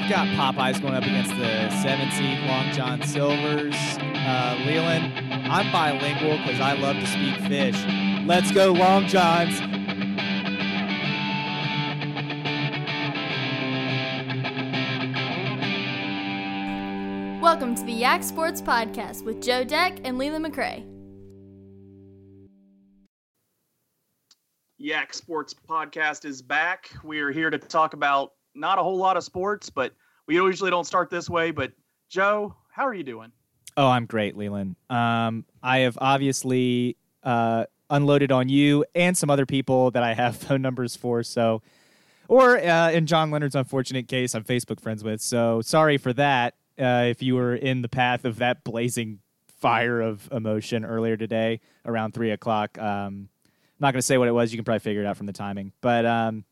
right. Well, I've got Popeyes going up against the seven seed Long John Silvers. Uh, Leland, I'm bilingual because I love to speak fish. Let's go, Long Johns. Welcome to the Yak Sports Podcast with Joe Deck and Leland McRae. Yak Sports Podcast is back. We are here to talk about not a whole lot of sports, but we usually don't start this way. But Joe, how are you doing? Oh, I'm great, Leland. Um, I have obviously uh, unloaded on you and some other people that I have phone numbers for. So, or uh, in John Leonard's unfortunate case, I'm Facebook friends with. So sorry for that. Uh, if you were in the path of that blazing fire of emotion earlier today around three o'clock, um, I'm not going to say what it was. You can probably figure it out from the timing. But um,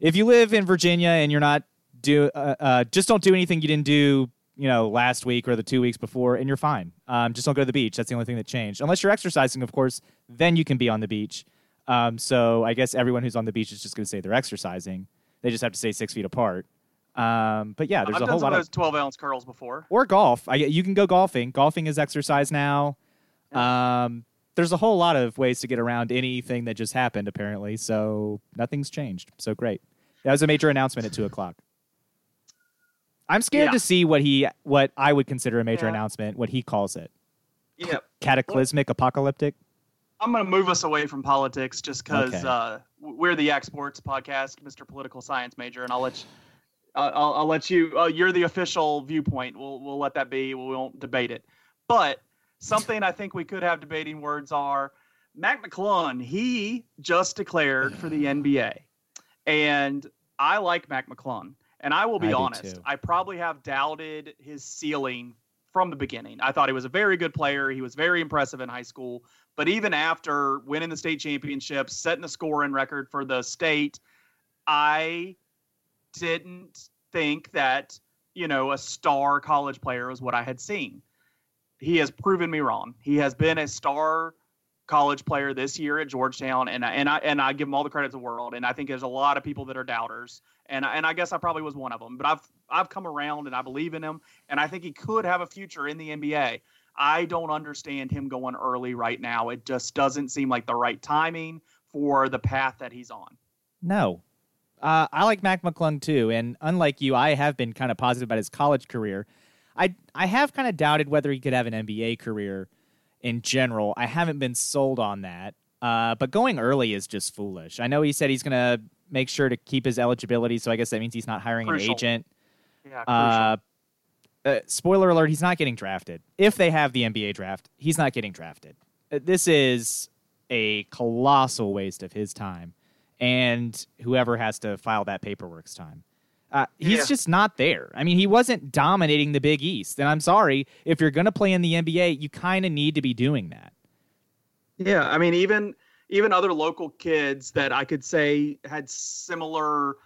if you live in Virginia and you're not do, uh, uh, just don't do anything you didn't do, you know, last week or the two weeks before, and you're fine. Um, just don't go to the beach. That's the only thing that changed. Unless you're exercising, of course, then you can be on the beach. Um, so I guess everyone who's on the beach is just going to say they're exercising. They just have to stay six feet apart. Um, but yeah, there's I've a whole lot of of 12 ounce curls before. or golf. I, you can go golfing. Golfing is exercise now. Um, there's a whole lot of ways to get around anything that just happened, apparently. So nothing's changed. So great. That was a major announcement at two o'clock. I'm scared Yeah. to see what he, what I would consider a major Yeah. announcement, what he calls it, Yeah. cataclysmic, apocalyptic. I'm going to move us away from politics just because Okay. uh, we're the Yak Sports Podcast, Mr. Political Science Major, and I'll let you. Uh, I'll, I'll let you. Uh, you're the official viewpoint. We'll we'll let that be. We won't debate it. But something I think we could have debating words are Mac McClung. He just declared for the NBA, and I like Mac McClung. And I will be I honest. I probably have doubted his ceiling from the beginning. I thought he was a very good player. He was very impressive in high school. But even after winning the state championship, setting the scoring record for the state, I didn't think that, you know, a star college player was what I had seen. He has proven me wrong. He has been a star college player this year at Georgetown, and I, and I and I give him all the credit in the world. And I think there's a lot of people that are doubters, and I, and I guess I probably was one of them. But I've I've come around, and I believe in him, and I think he could have a future in the NBA. I don't understand him going early right now. It just doesn't seem like the right timing for the path that he's on. No. Uh, I like Mac McClung too, and unlike you, I have been kind of positive about his college career. I I have kind of doubted whether he could have an NBA career in general. I haven't been sold on that. Uh, but going early is just foolish. I know he said he's going to make sure to keep his eligibility, so I guess that means he's not hiring Crucial. an agent. Yeah. Uh, uh, spoiler alert: He's not getting drafted. If they have the NBA draft, he's not getting drafted. Uh, This is a colossal waste of his time, and whoever has to file that paperwork's time. Uh, he's Yeah. just not there. I mean, he wasn't dominating the Big East, and I'm sorry if you're going to play in the NBA, you kind of need to be doing that. Yeah, I mean, even even other local kids that I could say had similar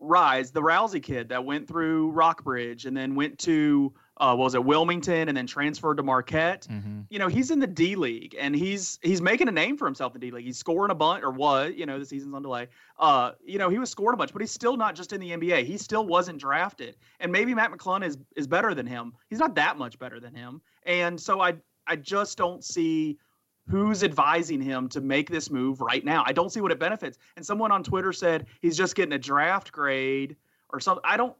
rise. The Rousey kid that went through Rockbridge and then went to uh, was it Wilmington and then transferred to Marquette. You know, he's in the D League and he's he's making a name for himself in the D League. He's scoring a bunch or what? you know, the season's on delay. Uh, you know, he was scoring a bunch, but he's still not just in the NBA. He still wasn't drafted. And maybe Mac McClung is is better than him. He's not that much better than him. And so I I just don't see who's advising him to make this move right now. I don't see what it benefits. And someone on Twitter said he's just getting a draft grade or something. I don't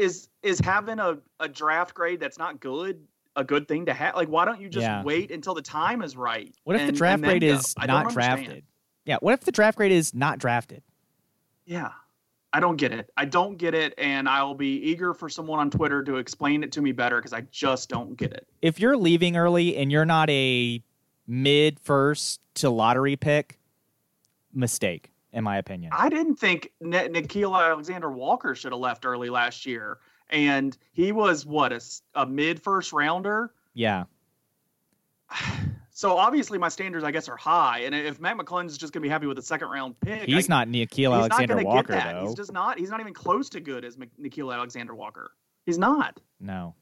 is is having a, a draft grade that's not good a good thing to have? Like why don't you just Yeah. wait until the time is right? What if the draft grade is don't drafted? Yeah. What if the draft grade is not drafted? Yeah. I don't get it. I don't get it and I'll be eager for someone on Twitter to explain it to me better because I just don't get it. if you're leaving early and you're not a mid first to lottery pick, mistake, in my opinion. I didn't think N- Nickeil Alexander Walker should have left early last year, and he was what a mid first rounder. yeah. So obviously my standards, I guess, are high. And if Matt McClellan's just going to be happy with a second round pick, He's I- not Nickeil he's Alexander not Walker, get that. though. He's just not. He's not even close to good as Nickeil Alexander Walker. He's not. No.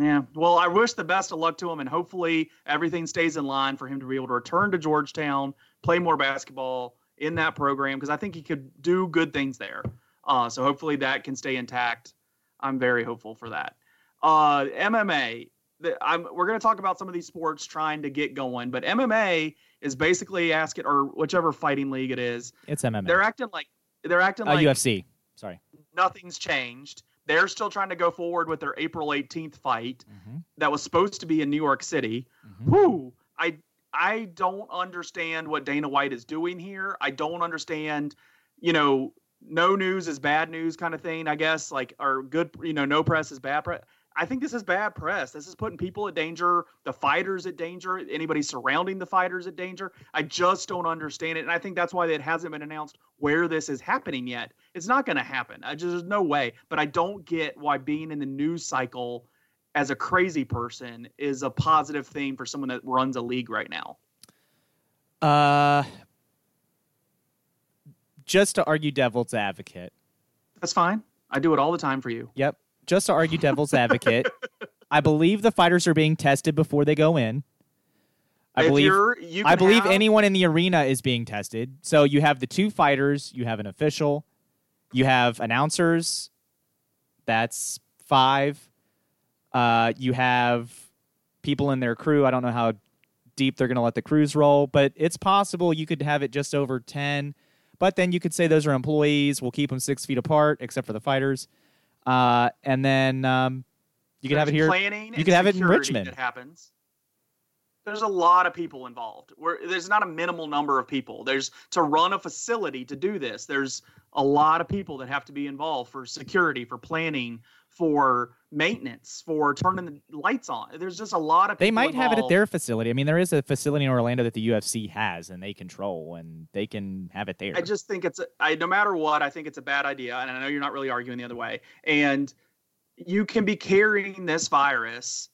Yeah. Well, I wish the best of luck to him, and hopefully everything stays in line for him to be able to return to Georgetown, play more basketball in that program, because I think he could do good things there. Uh, so hopefully that can stay intact. I'm very hopeful for that. Uh, MMA, the, I'm, we're going to talk about some of these sports trying to get going, but MMA is basically asking, or whichever fighting league it is, It's MMA. they're acting like they're acting uh, like UFC. Sorry. nothing's changed. They're still trying to go forward with their April 18th fight Mhm. that was supposed to be in New York City. Mhm. Whew, I I don't understand what Dana White is doing here. I don't understand, you know, no news is bad news kind of thing. I guess like or good, you know, no press is bad press. I think this is bad press. This is putting people at danger, the fighters at danger, anybody surrounding the fighters at danger. I just don't understand it, and I think that's why it hasn't been announced where this is happening yet. It's not going to happen. I just there's no way. But I don't get why being in the news cycle as a crazy person is a positive thing for someone that runs a league right now. Uh, just to argue devil's advocate. That's fine. I do it all the time for you. Yep. Just to argue devil's advocate. I believe the fighters are being tested before they go in. I if believe you're, I believe have- anyone in the arena is being tested. So you have the two fighters, you have an official, you have announcers. That's five. Uh, you have people in their crew. I don't know how deep they're going to let the crews roll, but it's possible you could have it just over 10. But then you could say those are employees. We'll keep them six feet apart, except for the fighters. Uh, and then um, you could have it here. Planning you could have it in Richmond. That happens. There's a lot of people involved. Where there's not a minimal number of people. There's to run a facility to do this. There's a lot of people that have to be involved for security, for planning, for maintenance, for turning the lights on. There's just a lot of. They might have it at their facility. I mean, there is a facility in Orlando that the UFC has and they control, and they can have it there. I just think it's a, I, no matter what, I think it's a bad idea, and I know you're not really arguing the other way. And you can be carrying this virus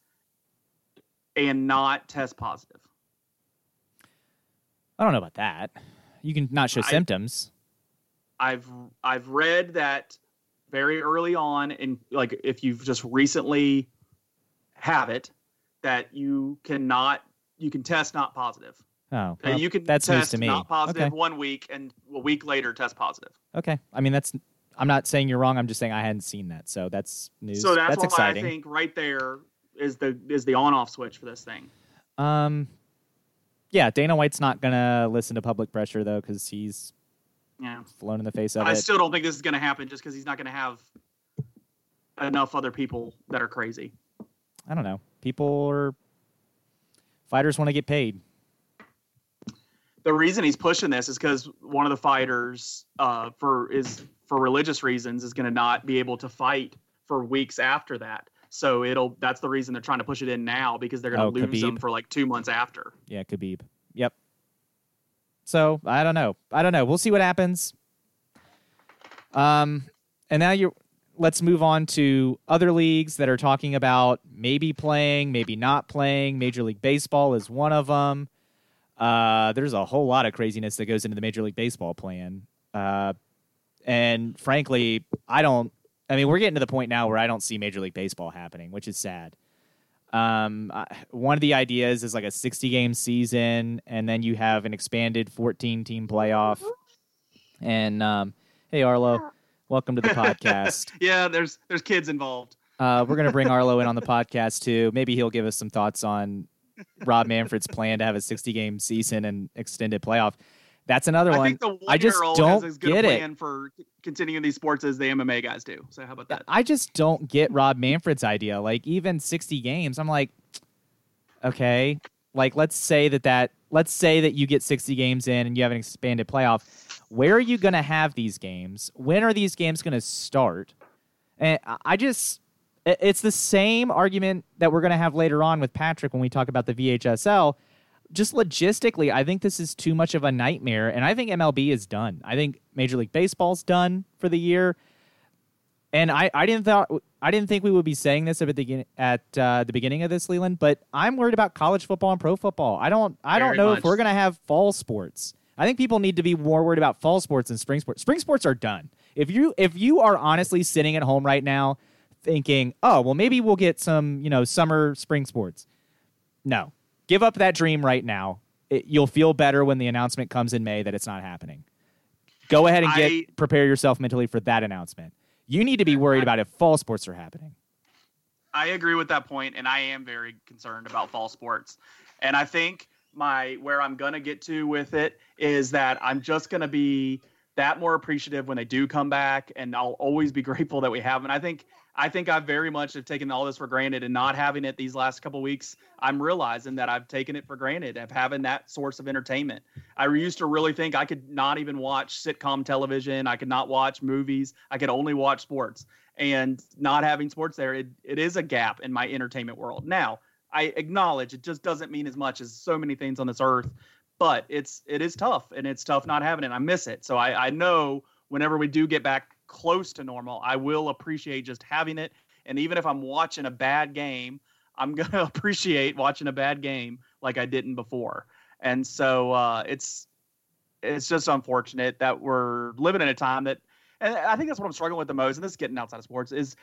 and not test positive. I don't know about that. You can not show I- symptoms. I've I've read that very early on, and like if you've just recently have it, that you cannot you can test not positive. Oh, Uh, well, you can that's news test to me. not positive Okay. one week, and a week later test positive. Okay. I mean, that's. I'm not saying you're wrong. I'm just saying I hadn't seen that, so that's news. So that's, why exciting. I think right there is the is the on off switch for this thing. Um, yeah, Dana White's not gonna listen to public pressure though, because he's Yeah. flown in the face of I it. I still don't think this is going to happen just because he's not going to have enough other people that are crazy. I don't know. People are fighters want to get paid. The reason he's pushing this is because one of the fighters, uh, for is for religious reasons, is going to not be able to fight for weeks after that. So it'll. That's the reason they're trying to push it in now because they're going Oh, to lose him Khabib? for like two months after. Yeah, Khabib. So I don't know. I don't know. We'll see what happens. Um, and now you let's move on to other leagues that are talking about maybe playing, maybe not playing. Major League Baseball is one of them. Uh, there's a whole lot of craziness that goes into the Major League Baseball plan. Uh, and frankly, I don't. I mean, we're getting to the point now where I don't see Major League Baseball happening, which is sad. Um, I- one of the ideas is like a 60 game season, and then you have an expanded 14 team playoff. And um, hey, Arlo, welcome to the podcast. Yeah, there's there's kids involved. Uh, we're gonna bring Arlo in on the podcast too. Maybe he'll give us some thoughts on Rob Manfred's plan to have a 60 game season and extended playoff. That's another I one. think the one I just don't has as good get a it. for continuing these sports as the MMA guys do. So how about that? I just don't get Rob Manfred's idea. Like even 60 games, I'm like, okay, like let's say that that let's say that you get 60 games in and you have an expanded playoff. Where are you going to have these games? When are these games going to start? And I just it's the same argument that we're going to have later on with Patrick when we talk about the VHSL. Just logistically, I think this is too much of a nightmare, and I think MLB is done. I think Major League Baseball's done for the year. And I, I didn't thought I didn't think we would be saying this at the at uh, the beginning of this, Leland. But I'm worried about college football and pro football. I don't I don't know much. if we're gonna have fall sports. I think people need to be more worried about fall sports than spring sports. Spring sports are done. If you if you are honestly sitting at home right now thinking, oh well, maybe we'll get some you know summer spring sports. No, give up that dream right now. It, you'll feel better when the announcement comes in May that it's not happening. Go ahead and get I- prepare yourself mentally for that announcement. You need to be worried about if fall sports are happening. I agree with that point, and I am very concerned about fall sports. And I think my where I'm gonna get to with it is that I'm just gonna be that more appreciative when they do come back, and I'll always be grateful that we have. And I think I think I very much have taken all this for granted, and not having it these last couple weeks, I'm realizing that I've taken it for granted of having that source of entertainment. I used to really think I could not even watch sitcom television, I could not watch movies, I could only watch sports and not having sports there, it, it is a gap in my entertainment world. Now, I acknowledge it just doesn't mean as much as so many things on this earth, but it's it is tough and it's tough not having it. I miss it. So I, I know whenever we do get back close to normal, I will appreciate just having it. And even if I'm watching a bad game, I'm gonna appreciate watching a bad game like I didn't before. And so uh, it's it's just unfortunate that we're living in a time that and I think that's what I'm struggling with the most, and this is getting outside of sports, is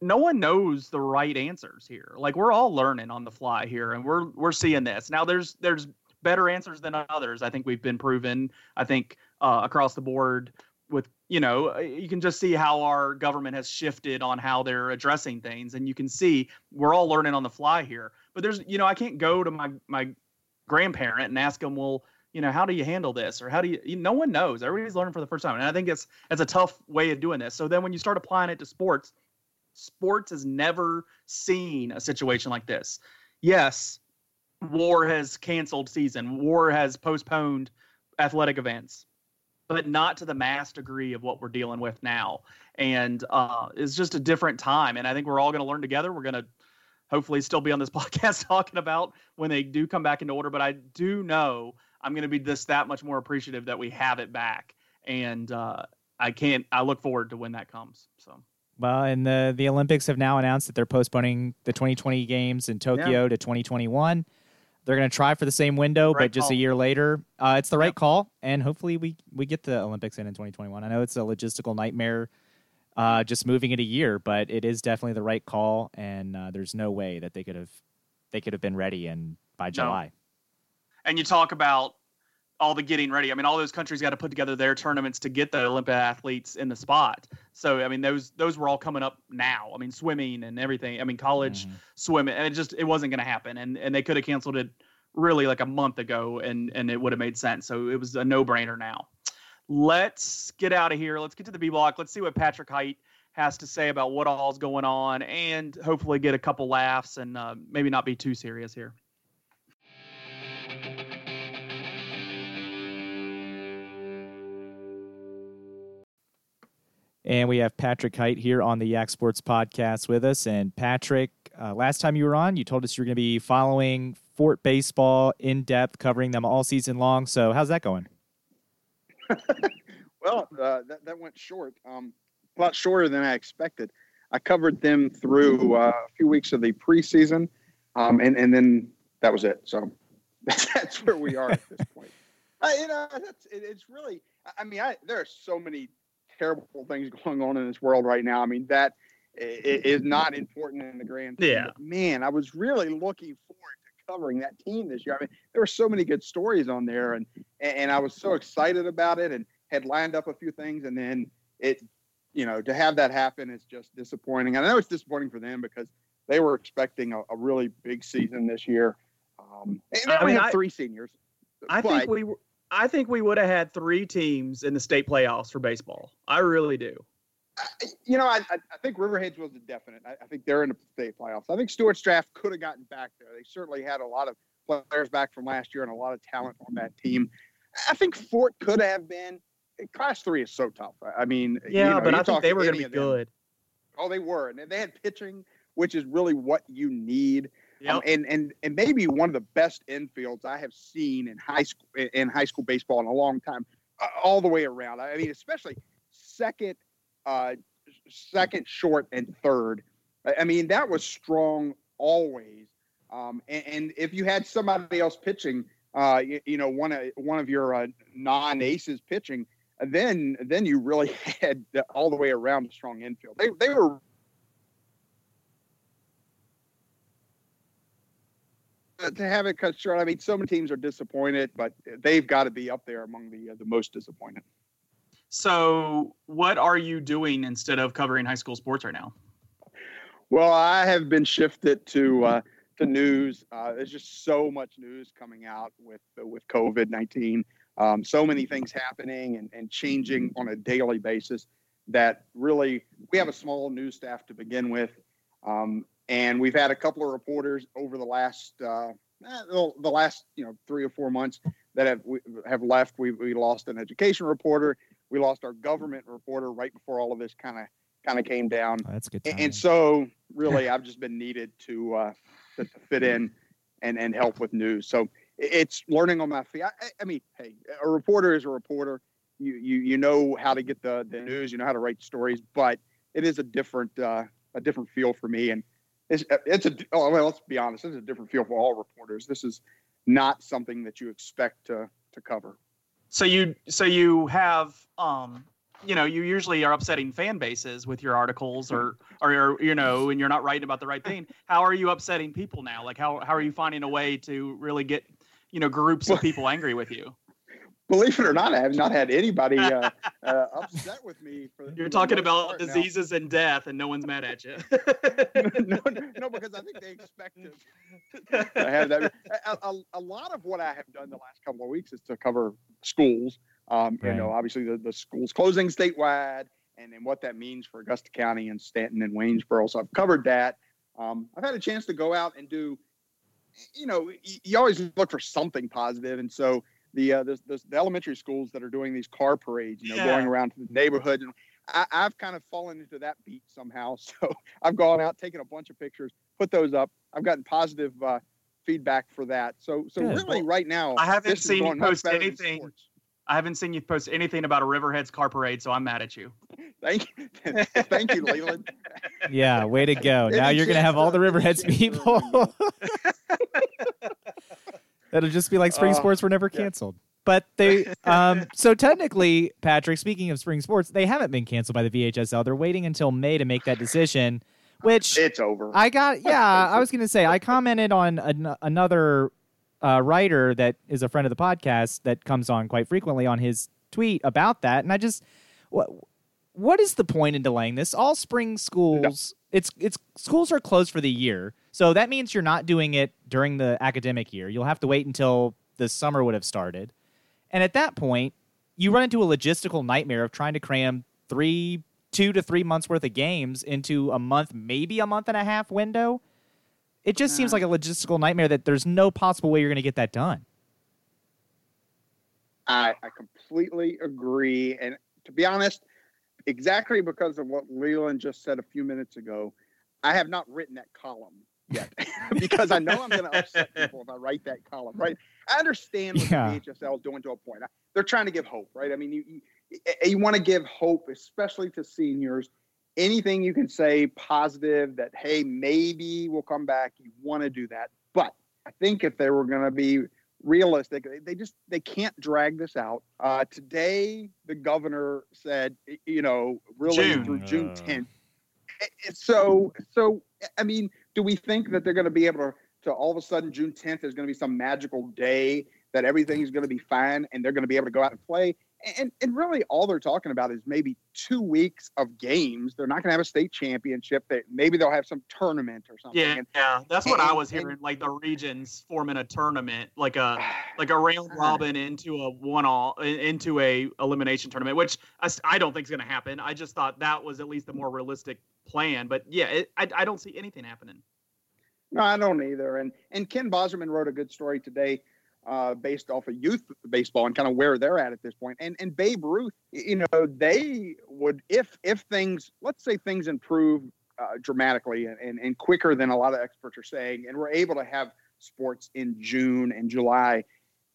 no one knows the right answers here. Like we're all learning on the fly here, and we're we're seeing this. Now there's there's better answers than others. I think we've been proven. I think uh, across the board with you know uh, you can just see how our government has shifted on how they're addressing things, and you can see we're all learning on the fly here. But there's you know I can't go to my my grandparent and ask them, well, you know, how do you handle this or how do you, you no one knows. Everybody's learning for the first time. And I think it's it's a tough way of doing this. So then when you start applying it to sports, sports has never seen a situation like this. Yes, war has canceled season. War has postponed athletic events, but not to the mass degree of what we're dealing with now. And uh, it's just a different time. And I think we're all going to learn together. We're going to hopefully still be on this podcast talking about when they do come back into order. But I do know I'm going to be this that much more appreciative that we have it back, and uh, I can't. I look forward to when that comes. So. Well, and the the Olympics have now announced that they're postponing the 2020 games in Tokyo Yeah. to 2021. They're going to try for the same window, Right but just a year later. Uh, it's the right Yep. call, and hopefully we we get the Olympics in in 2021. I know it's a logistical nightmare, uh, just moving it a year, but it is definitely the right call, and uh, there's no way that they could have they could have been ready and by July. and you talk about all the getting ready. I mean, all those countries got to put together their tournaments to get the Olympic athletes in the spot. So, I mean, those those were all coming up now. I mean, swimming and everything. I mean, college Mhm. swimming, and it just it wasn't going to happen. And and they could have canceled it really like a month ago, and and it would have made sense. So it was a no brainer now. Let's get out of here. Let's get to the B block. Let's see what Patrick Hite has to say about what all's going on, and hopefully get a couple laughs and uh, maybe not be too serious here. And we have Patrick Hite here on the Yak Sports Podcast with us. And Patrick, uh, last time you were on, you told us you were going to be following Fort Baseball in depth, covering them all season long. So how's that going? Well, uh, that that went short. Um, a lot shorter than I expected. I covered them through uh, a few weeks of the preseason, um, and and then that was it. So that's where we are at this point. Uh, you know, that's it, it's really. I- I mean, I, there are so many terrible things going on in this world right now. I mean, that is not important in the grand. scheme, Yeah. man, I was really looking forward to covering that team this year. I mean, there were so many good stories on there, and and I was so excited about it, and had lined up a few things, and then it, you know, to have that happen is just disappointing. And I know it's disappointing for them because they were expecting a, a really big season this year. Um, and they I only mean, have I- three seniors. I think we w- I think we would have had three teams in the state playoffs for baseball. I really do. I- you know, I, I think Riverheads was a definite. I, I think they're in the state playoffs. I think Stuarts Draft could have gotten back there. They certainly had a lot of players back from last year and a lot of talent on that team. I think Fort could have been. Class three is so tough. I mean, you Yeah, know, but I think they were going to be good. Oh, they were, and they had pitching, which is really what you need. Um, and and and maybe one of the best infields I have seen in high school in high school baseball in a long time, uh, all the way around. I mean, especially second, uh, second, short, and third. I- I mean, that was strong always. Um, and, and if you had somebody else pitching, uh, you, you know, one of one of your uh, non aces pitching, then then you really had all the way around a strong infield. They they were Uh, to have it cut short. I mean, so many teams are disappointed, but they've got to be up there among the uh, the most disappointed. So, what are you doing instead of covering high school sports right now? Well, I have been shifted to uh, to news. Uh, there's just so much news coming out with with COVID nineteen. Um, so many things happening and, and changing on a daily basis that really we have a small news staff to begin with, um, and we've had a couple of reporters over the last uh, eh, the last you know three or four months that have have left. We we lost an education reporter. We lost our government reporter right before all of this kind of kind of came down. Oh, that's good. And, and, so really, I've just been needed to, uh, to, to fit in and and help with news. So it's learning on my feet. I, I, mean, hey, a reporter is a reporter. You you you know how to get the the news. You know how to write stories, but it is a different uh, a different feel for me. And it's it's a oh, well, let's be honest. It's a different feel for all reporters. This is not something that you expect to to cover. So you so you have um you know you usually are upsetting fan bases with your articles or or you know and you're not writing about the right thing how are you upsetting people now like how how are you finding a way to really get you know groups of people angry with you believe it or not, I have not had anybody uh, uh, upset with me. For, You're talking about diseases now. and death, and no one's mad at you. no, no, because I think they expect to, to have that. A, a, a, lot of what I have done the last couple of weeks is to cover schools. Um, right. You know, obviously the, the schools closing statewide, and then what that means for Augusta County and Staunton and Waynesboro. So I've covered that. Um, I've had a chance to go out and do. You know, you, you always look for something positive, and so the, uh, the, the, the elementary schools that are doing these car parades, you know, yeah. going around to the neighborhood. And I, have kind of fallen into that beat somehow. So I've gone out, taken a bunch of pictures, put those up. I've gotten positive uh, feedback for that. So so Good. really, right now, I haven't seen you post anything. I haven't seen you post anything about a Riverheads car parade, so I'm mad at you. Thank you, thank you, Leland. Yeah, way to go! now you're gonna have all the Riverheads people. It'll just be like spring uh, sports were never canceled. Yeah. But they, um, so technically, Patrick. Speaking of spring sports, they haven't been canceled by the VHSL. They're waiting until May to make that decision. Which it's over. I got. Yeah, I was gonna say. I commented on an, another uh, writer that is a friend of the podcast that comes on quite frequently on his tweet about that, and I just what what is the point in delaying this? All spring schools, no. it's it's schools are closed for the year. So that means you're not doing it during the academic year. You'll have to wait until the summer would have started. And at that point, you run into a logistical nightmare of trying to cram three, two to three months worth of games into a month, maybe a month and a half window. It just seems uh-huh. like a logistical nightmare that there's no possible way you're going to get that done. I, I completely agree. And to be honest, exactly because of what Leland just said a few minutes ago, I have not written that column yet because I know I'm going to upset people if I write that column, right? I understand what yeah. the VHSL is doing to a point. They're trying to give hope, right? I mean, you you, you want to give hope, especially to seniors. Anything you can say positive that hey, maybe we'll come back. You want to do that, but I think if they were going to be realistic, they just they can't drag this out. Uh, today, the governor said, you know, really June. through June 10th. So, so I mean, do we think that they're going to be able to, to all of a sudden June 10th is going to be some magical day that everything is going to be fine and they're going to be able to go out and play? And, and really, all they're talking about is maybe two weeks of games. They're not going to have a state championship. That maybe they'll have some tournament or something. Yeah, yeah, that's what and, I was hearing. And, like the regions forming a tournament, like a like a round robin into a one all into a elimination tournament, which I, I don't think is going to happen. I just thought that was at least a more realistic plan. But yeah, it, I I don't see anything happening. No, I don't either. And and Ken Bosserman wrote a good story today, uh, based off of youth baseball and kind of where they're at at this point. And and Babe Ruth, you know, they would if if things, let's say things improve uh, dramatically and, and and quicker than a lot of experts are saying, and we're able to have sports in June and July.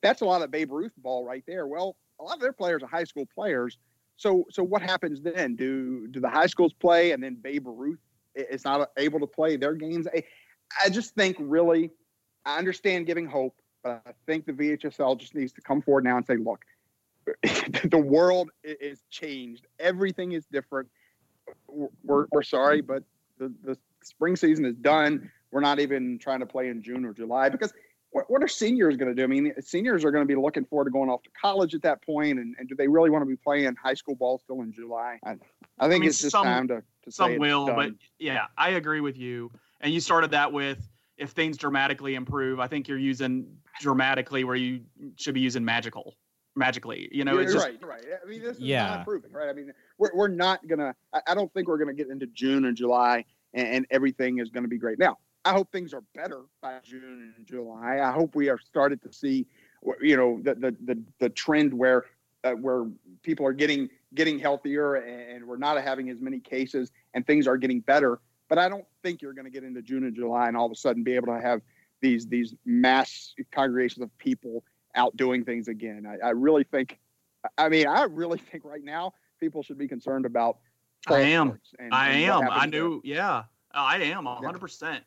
That's a lot of Babe Ruth ball right there. Well, a lot of their players are high school players. So so what happens then? Do do the high schools play and then Babe Ruth is not able to play their games? I, just think really, I understand giving hope, but I think the VHSL just needs to come forward now and say, look, the world is changed. Everything is different. We're, we're sorry, but the, the spring season is done. We're not even trying to play in June or July because what, what are seniors going to do? I mean, seniors are going to be looking forward to going off to college at that point, and, and do they really want to be playing high school ball still in July? I, I think mean, it's just some- time to, to say Some it's will, done. but yeah, I agree with you. And you started that with if things dramatically improve. I think you're using dramatically where you should be using magical, magically. You know, You're it's just right, right. I mean, this is Yeah. not improving, right? I mean, we're, we're not gonna. I, I don't think we're gonna get into June and July and, and everything is gonna be great. Now, I hope things are better by June and July. I hope we are started to see, you know, the the the, the trend where uh, where people are getting getting healthier and we're not having as many cases and things are getting better. But I don't think you're going to get into June and July and all of a sudden be able to have these these mass congregations of people out doing things again. I, I really think, I mean, I really think right now people should be concerned about. I am. and- I and am. I happens there. knew. Yeah, I am. hundred percent.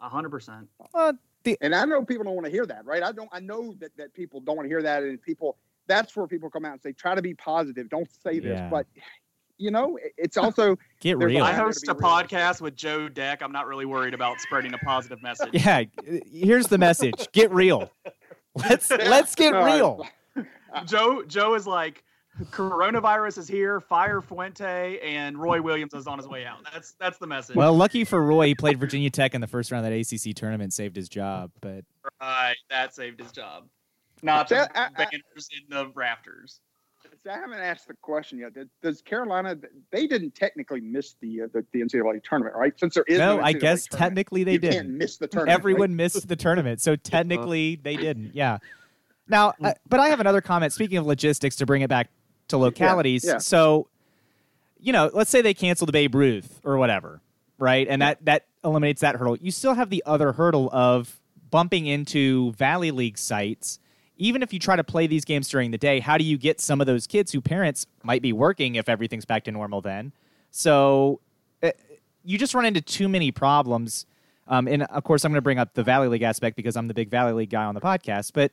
A hundred percent. Well, And I know people don't want to hear that, right? I don't. I know that that people don't want to hear that, and people. That's where people come out and say, "Try to be positive. Don't say this." Yeah. But you know, it's also get real. I host a real. podcast with Joe Deck. I'm not really worried about spreading a positive message. Yeah, here's the message. Get real. Let's let's get No, I- real. Joe Joe is like coronavirus is here, fire Fuente, and Roy Williams is on his way out. That's that's the message. Well, lucky for Roy, he played Virginia Tech in the first round of that ACC tournament, saved his job. But right, that saved his job. Not Yeah, the I- I- banners in the rafters. I haven't asked the question yet. Does- Does Carolina? They didn't technically miss the uh, the, the NCAA tournament, right? Since there is no, no, I guess technically they did. can't miss the tournament. right? Everyone missed the tournament, so technically they didn't. Yeah. Now, uh, but I have another comment. Speaking of logistics, to bring it back to localities. yeah. So, you know, let's say they cancel the Babe Ruth or whatever, right? And that that eliminates that hurdle. You still have the other hurdle of bumping into Valley League sites. Even if you try to play these games during the day, how do you get some of those kids who parents might be working if everything's back to normal then? So uh, you just run into too many problems. Um, and of course, I'm going to bring up the Valley League aspect because I'm the big Valley League guy on the podcast. But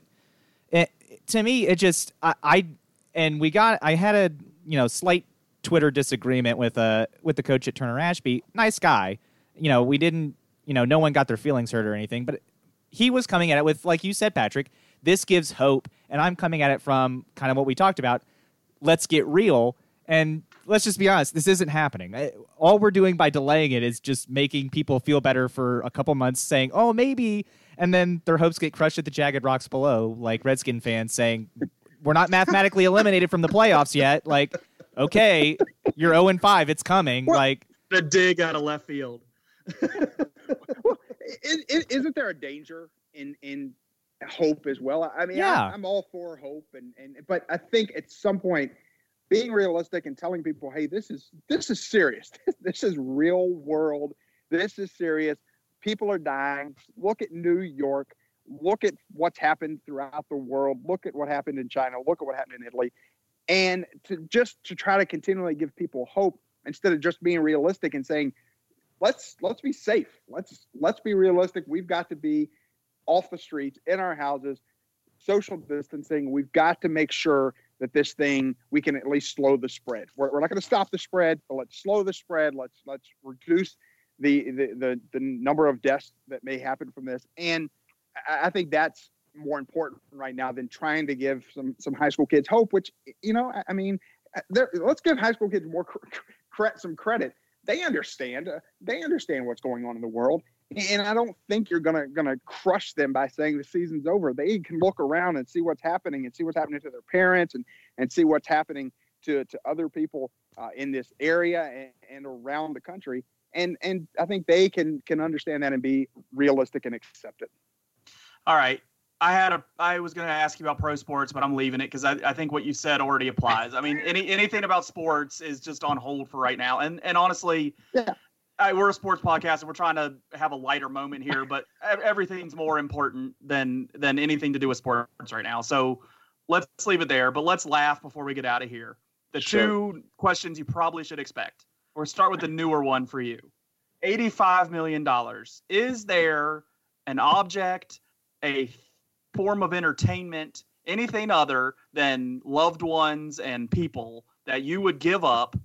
it, to me, it just I, I and we got I had a you know slight Twitter disagreement with uh with the coach at Turner Ashby. Nice guy, you know. We didn't you know no one got their feelings hurt or anything, but he was coming at it with like you said, Patrick. This gives hope, and I'm coming at it from kind of what we talked about. Let's get real and let's just be honest. This isn't happening. All we're doing by delaying it is just making people feel better for a couple months, saying, "Oh, maybe," and then their hopes get crushed at the jagged rocks below, like Redskin fans saying, "We're not mathematically eliminated from the playoffs yet." Like, okay, you're 0 and 5. It's coming. Well- Like, The dig out of left field. well, is, isn't there a danger in in hope as well? I mean, Yeah. I, I'm all for hope, and and but I think at some point, being realistic and telling people, hey, this is this is serious. this is real world. This is serious. People are dying. Look at New York. Look at what's happened throughout the world. Look at what happened in China. Look at what happened in Italy. And to just to try to continually give people hope instead of just being realistic and saying, let's let's be safe. Let's let's be realistic. We've got to be off the streets, in our houses, social distancing. We've got to make sure that this thing we can at least slow the spread. We're, we're not going to stop the spread, but let's slow the spread. Let's let's reduce the the the, the number of deaths that may happen from this. And I, think that's more important right now than trying to give some some high school kids hope. Which you know, I, mean, let's give high school kids more cr- cr- some credit. They understand. Uh, they understand what's going on in the world, and I don't think you're gonna gonna crush them by saying the season's over. They can look around and see what's happening, and see what's happening to their parents, and and see what's happening to to other people uh, in this area and, and around the country. And and I think they can can understand that and be realistic and accept it. All right. I had a. I was going to ask you about pro sports, but I'm leaving it because I, I think what you said already applies. I mean, any anything about sports is just on hold for right now. And and honestly, Yeah. I, we're a sports podcast and we're trying to have a lighter moment here, but everything's more important than than anything to do with sports right now. So let's leave it there. But let's laugh before we get out of here. The Sure. two questions you probably should expect. We'll start with the newer one for you. $85 million. Is there an object, a form of entertainment, anything other than loved ones and people that you would give up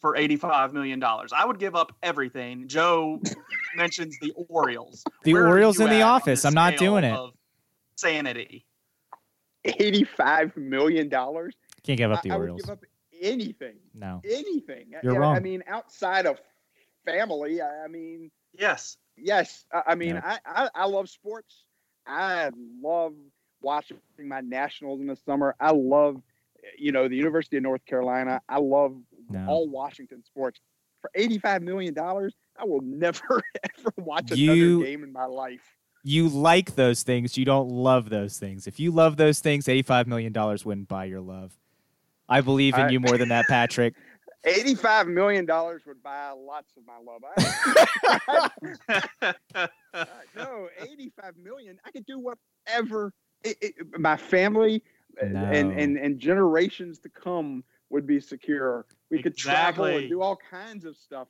for $85 million? I would give up everything. Joe mentions the Orioles. The Where Orioles in the at on office. I'm not doing it. of- insanity. Eighty-five million dollars. Can't give up the I, I would Orioles. give up anything. no. Anything. You're I- I mean, outside of family, I, I mean, Yes. yes. I, I mean, No. I, I I love sports. I love watching my nationals in the summer. I love, you know, the University of North Carolina. I love No. all Washington sports. For eighty-five million dollars, I will never ever watch You- another game in my life. You like those things. You don't love those things. If you love those things, $85 million wouldn't buy your love. I believe in I- you more than that, Patrick. Eighty-five million dollars would buy lots of my love. I, Uh, no, 85 million. I could do whatever. It, it, my family uh, and, and and generations to come would be secure. We could travel and do all kinds of stuff.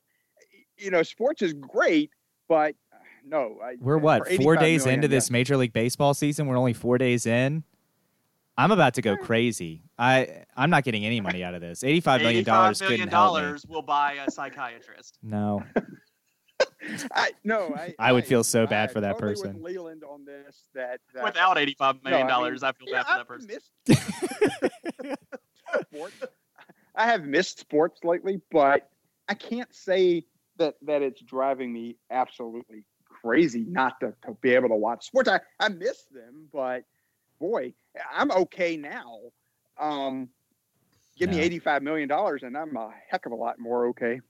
You know, sports is great, but uh, no. I, We're for what, four days million, into this. Major League Baseball season? We're only four days in. I'm about to go crazy. I I'm not getting any money out of this. Eighty-five million dollars $85 million couldn't help me. dollars will buy a psychiatrist. No, I, no, I, I would feel so bad I for that totally person. With Leland on this, that, that Without $85 million, No, I mean, I feel yeah, bad for that I've person. missed. I have missed sports lately, but I can't say that that it's driving me absolutely crazy not to, to be able to watch sports. I, I miss them, but boy, I'm okay now. Um, give me eighty-five million dollars, and I'm a heck of a lot more okay.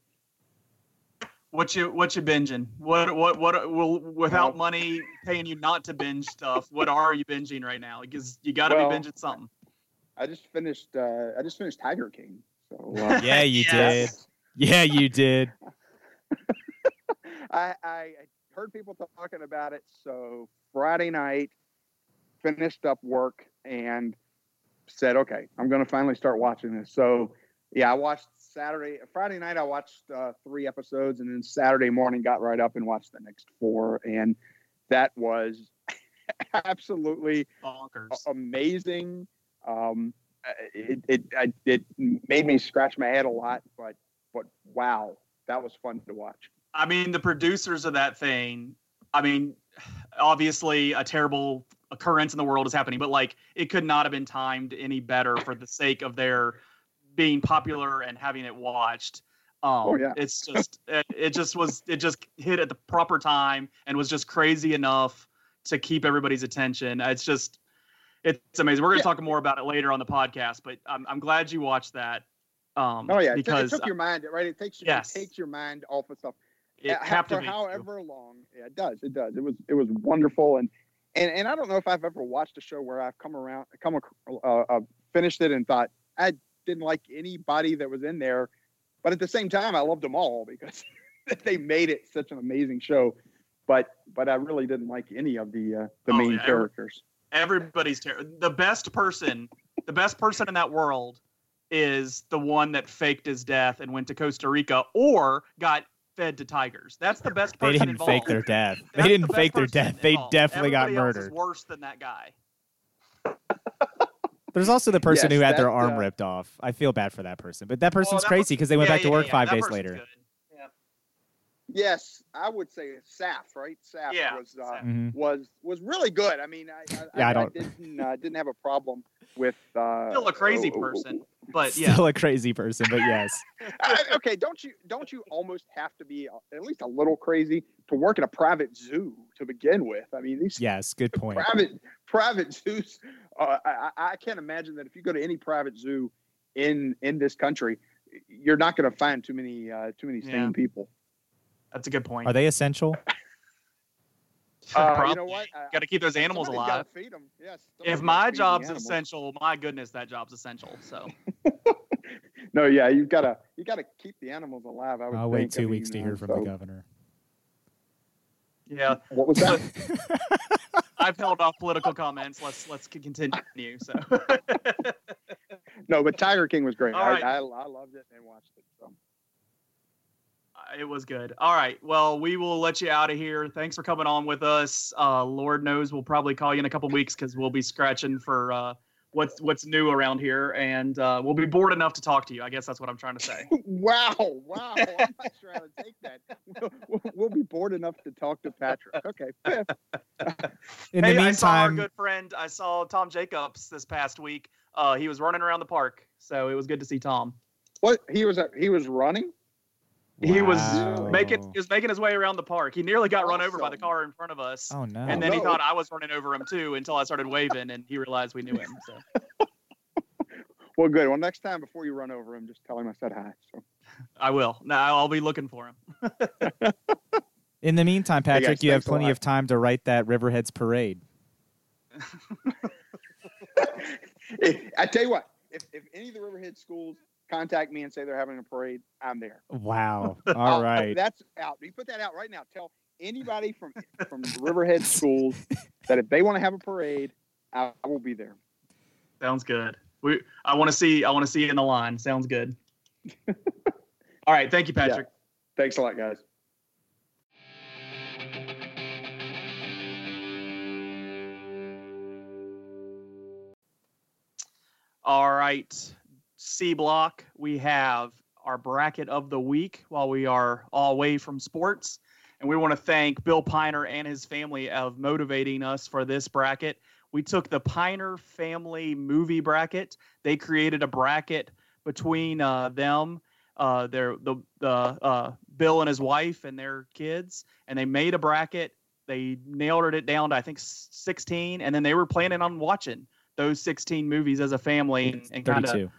What you what you binging? What what what will without Well- money paying you not to binge stuff? What are you binging right now? Because you got to Well, be binging something. I just finished. Uh, I just finished Tiger King. So uh, yeah, you Yes. did. Yeah, you did. I, I heard people talking about it. So Friday night, finished up work and said, okay, I'm going to finally start watching this. So yeah, I watched Saturday, Friday night, I watched uh, three episodes and then Saturday morning got right up and watched the next four. And that was absolutely Bonkers. amazing. Um, it, it, I, it made me scratch my head a lot, but, but wow, that was fun to watch. I mean, the producers of that thing. I mean, obviously, a terrible occurrence in the world is happening, but like, it could not have been timed any better for the sake of their being popular and having it watched. Um, Oh, yeah. It's just, it, it just was, it just hit at the proper time and was just crazy enough to keep everybody's attention. It's just, it's amazing. We're going to Yeah. talk more about it later on the podcast, but I'm, I'm glad you watched that. Um, Oh yeah, because it took your mind right. It takes Yes. it takes your mind off of stuff. it Uh, for captivates you. however long. Yeah, it does. It does. It was it was wonderful, and and and I don't know if I've ever watched a show where I've come around, come uh, uh, finished it, and thought I didn't like anybody that was in there, but at the same time, I loved them all because they made it such an amazing show. But but I really didn't like any of the uh, the Oh, main yeah, characters. everybody's ter- the best person the best person in that world is the one that faked his death and went to costa rica or got fed to tigers that's the best They didn't involved. fake their death. That's They didn't the fake their death. They involved. definitely got Everybody else is murdered. worse than that guy There's also the person Yes, who had their that, arm uh, ripped off. I feel bad for that person, but that Well, person's that crazy because they went yeah, back to yeah, work yeah, five that days person's later. good. Yeah. Yes, I would say Saff, right? Saff Yeah, was uh, Saff. Mhm. was was really good. I mean, I I, Yeah, I I, don't- didn't uh, didn't have a problem with uh, still a crazy oh, person but yeah Still a crazy person, but yes. I- okay, don't you don't you almost have to be uh, at least a little crazy to work in a private zoo to begin with? I mean, these Yes, good point. private private zoos. Uh, I, I I can't imagine that if you go to any private zoo in in this country, you're not going to find too many uh, too many sane Yeah. people. that's a good point Are they essential? Uh, you know what? Got to keep those animals somebody's alive gotta feed 'em. Yes. if my gotta feed the job's essential my goodness that job's essential so No, yeah, you've got to you got to keep the animals alive. I would I'll wait think. I two weeks to hear uh, from so- the governor. yeah What was that? I've held off political comments. Let's let's c- continue. So no, but Tiger King was great. All I, right. I, I loved it and watched it. So. It was good. All right. Well, we will let you out of here. Thanks for coming on with us. Uh, Lord knows we'll probably call you in a couple weeks because we'll be scratching for uh, what's what's new around here, and uh, we'll be bored enough to talk to you. I guess that's what I'm trying to say. Wow, wow. I'm not sure how to take that. We'll, we'll, we'll be bored enough to talk to Patrick. Okay. In hey, the I saw our meantime, good friend. I saw Tom Jacobs this past week. Uh, he was running around the park, so it was good to see Tom. What he was he was running. He was making he was making his way around the park. He nearly got run over by the car in front of us. oh no. and then he no. thought I was running over him too until I started waving and he realized we knew him. So Well, good. Well, next time before you run over him, just tell him I said hi. So I will. Now I'll be looking for him. In the meantime, Hey, Patrick, guys, you have plenty of time to write that Riverheads parade. I tell you what, if, if any of the Riverheads schools contact me and say they're having a parade, I'm there. Wow. All right. that's out. You put that out right now. Tell anybody from from Riverheads schools that if they want to have a parade, I, I will be there. Sounds good. We I want to see I want to see you in the line. Sounds good. All right, thank you, Patrick. Thanks a lot, guys. All right, C block. We have our bracket of the week while we are all away from sports. And we want to thank Bill Piner and his family of motivating us for this bracket. We took the Piner family movie bracket. They created a bracket between uh, them, uh, their the the uh, Bill and his wife and their kids, and they made a bracket. They nailed it down to I think 16, and then they were planning on watching those 16 movies as a family and, kind of 32.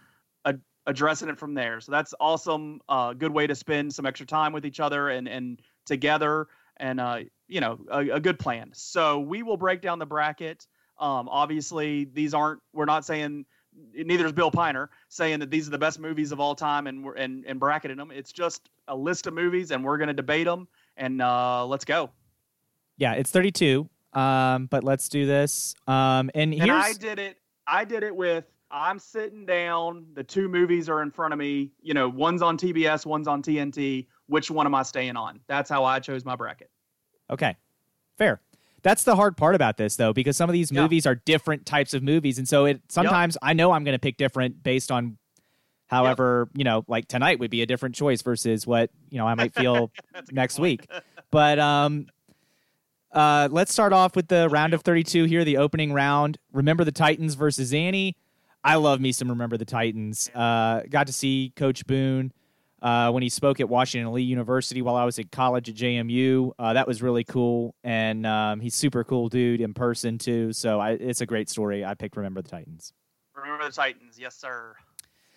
Addressing it from there. So that's awesome. Uh, good way to spend some extra time with each other and and together, and uh, you know, a, a good plan. So we will break down the bracket. Um, obviously, these aren't. We're not saying. Neither is Bill Piner saying that these are the best movies of all time and we're and, and bracketing them. It's just a list of movies, and we're going to debate them. And uh, let's go. Yeah, it's 32. Um, but let's do this. Um, and here's And I did it. I did it with. I'm sitting down. The two movies are in front of me. You know, one's on TBS, one's on TNT. Which one am I staying on? That's how I chose my bracket. Okay, fair. That's the hard part about this, though, because some of these Yeah. movies are different types of movies, and so it sometimes I know I'm going to pick different based on, however, you know, like tonight would be a different choice versus what you know I might feel That's a good next week. But um, uh, let's start off with the round of 32 here, the opening round. Remember the Titans versus Annie. I love me some Remember the Titans. Uh, got to see Coach Boone uh, when he spoke at Washington Lee University while I was at college at JMU. Uh, that was really cool, and um, he's super cool dude in person too. So I, it's a great story. I picked Remember the Titans. Remember the Titans, yes, sir.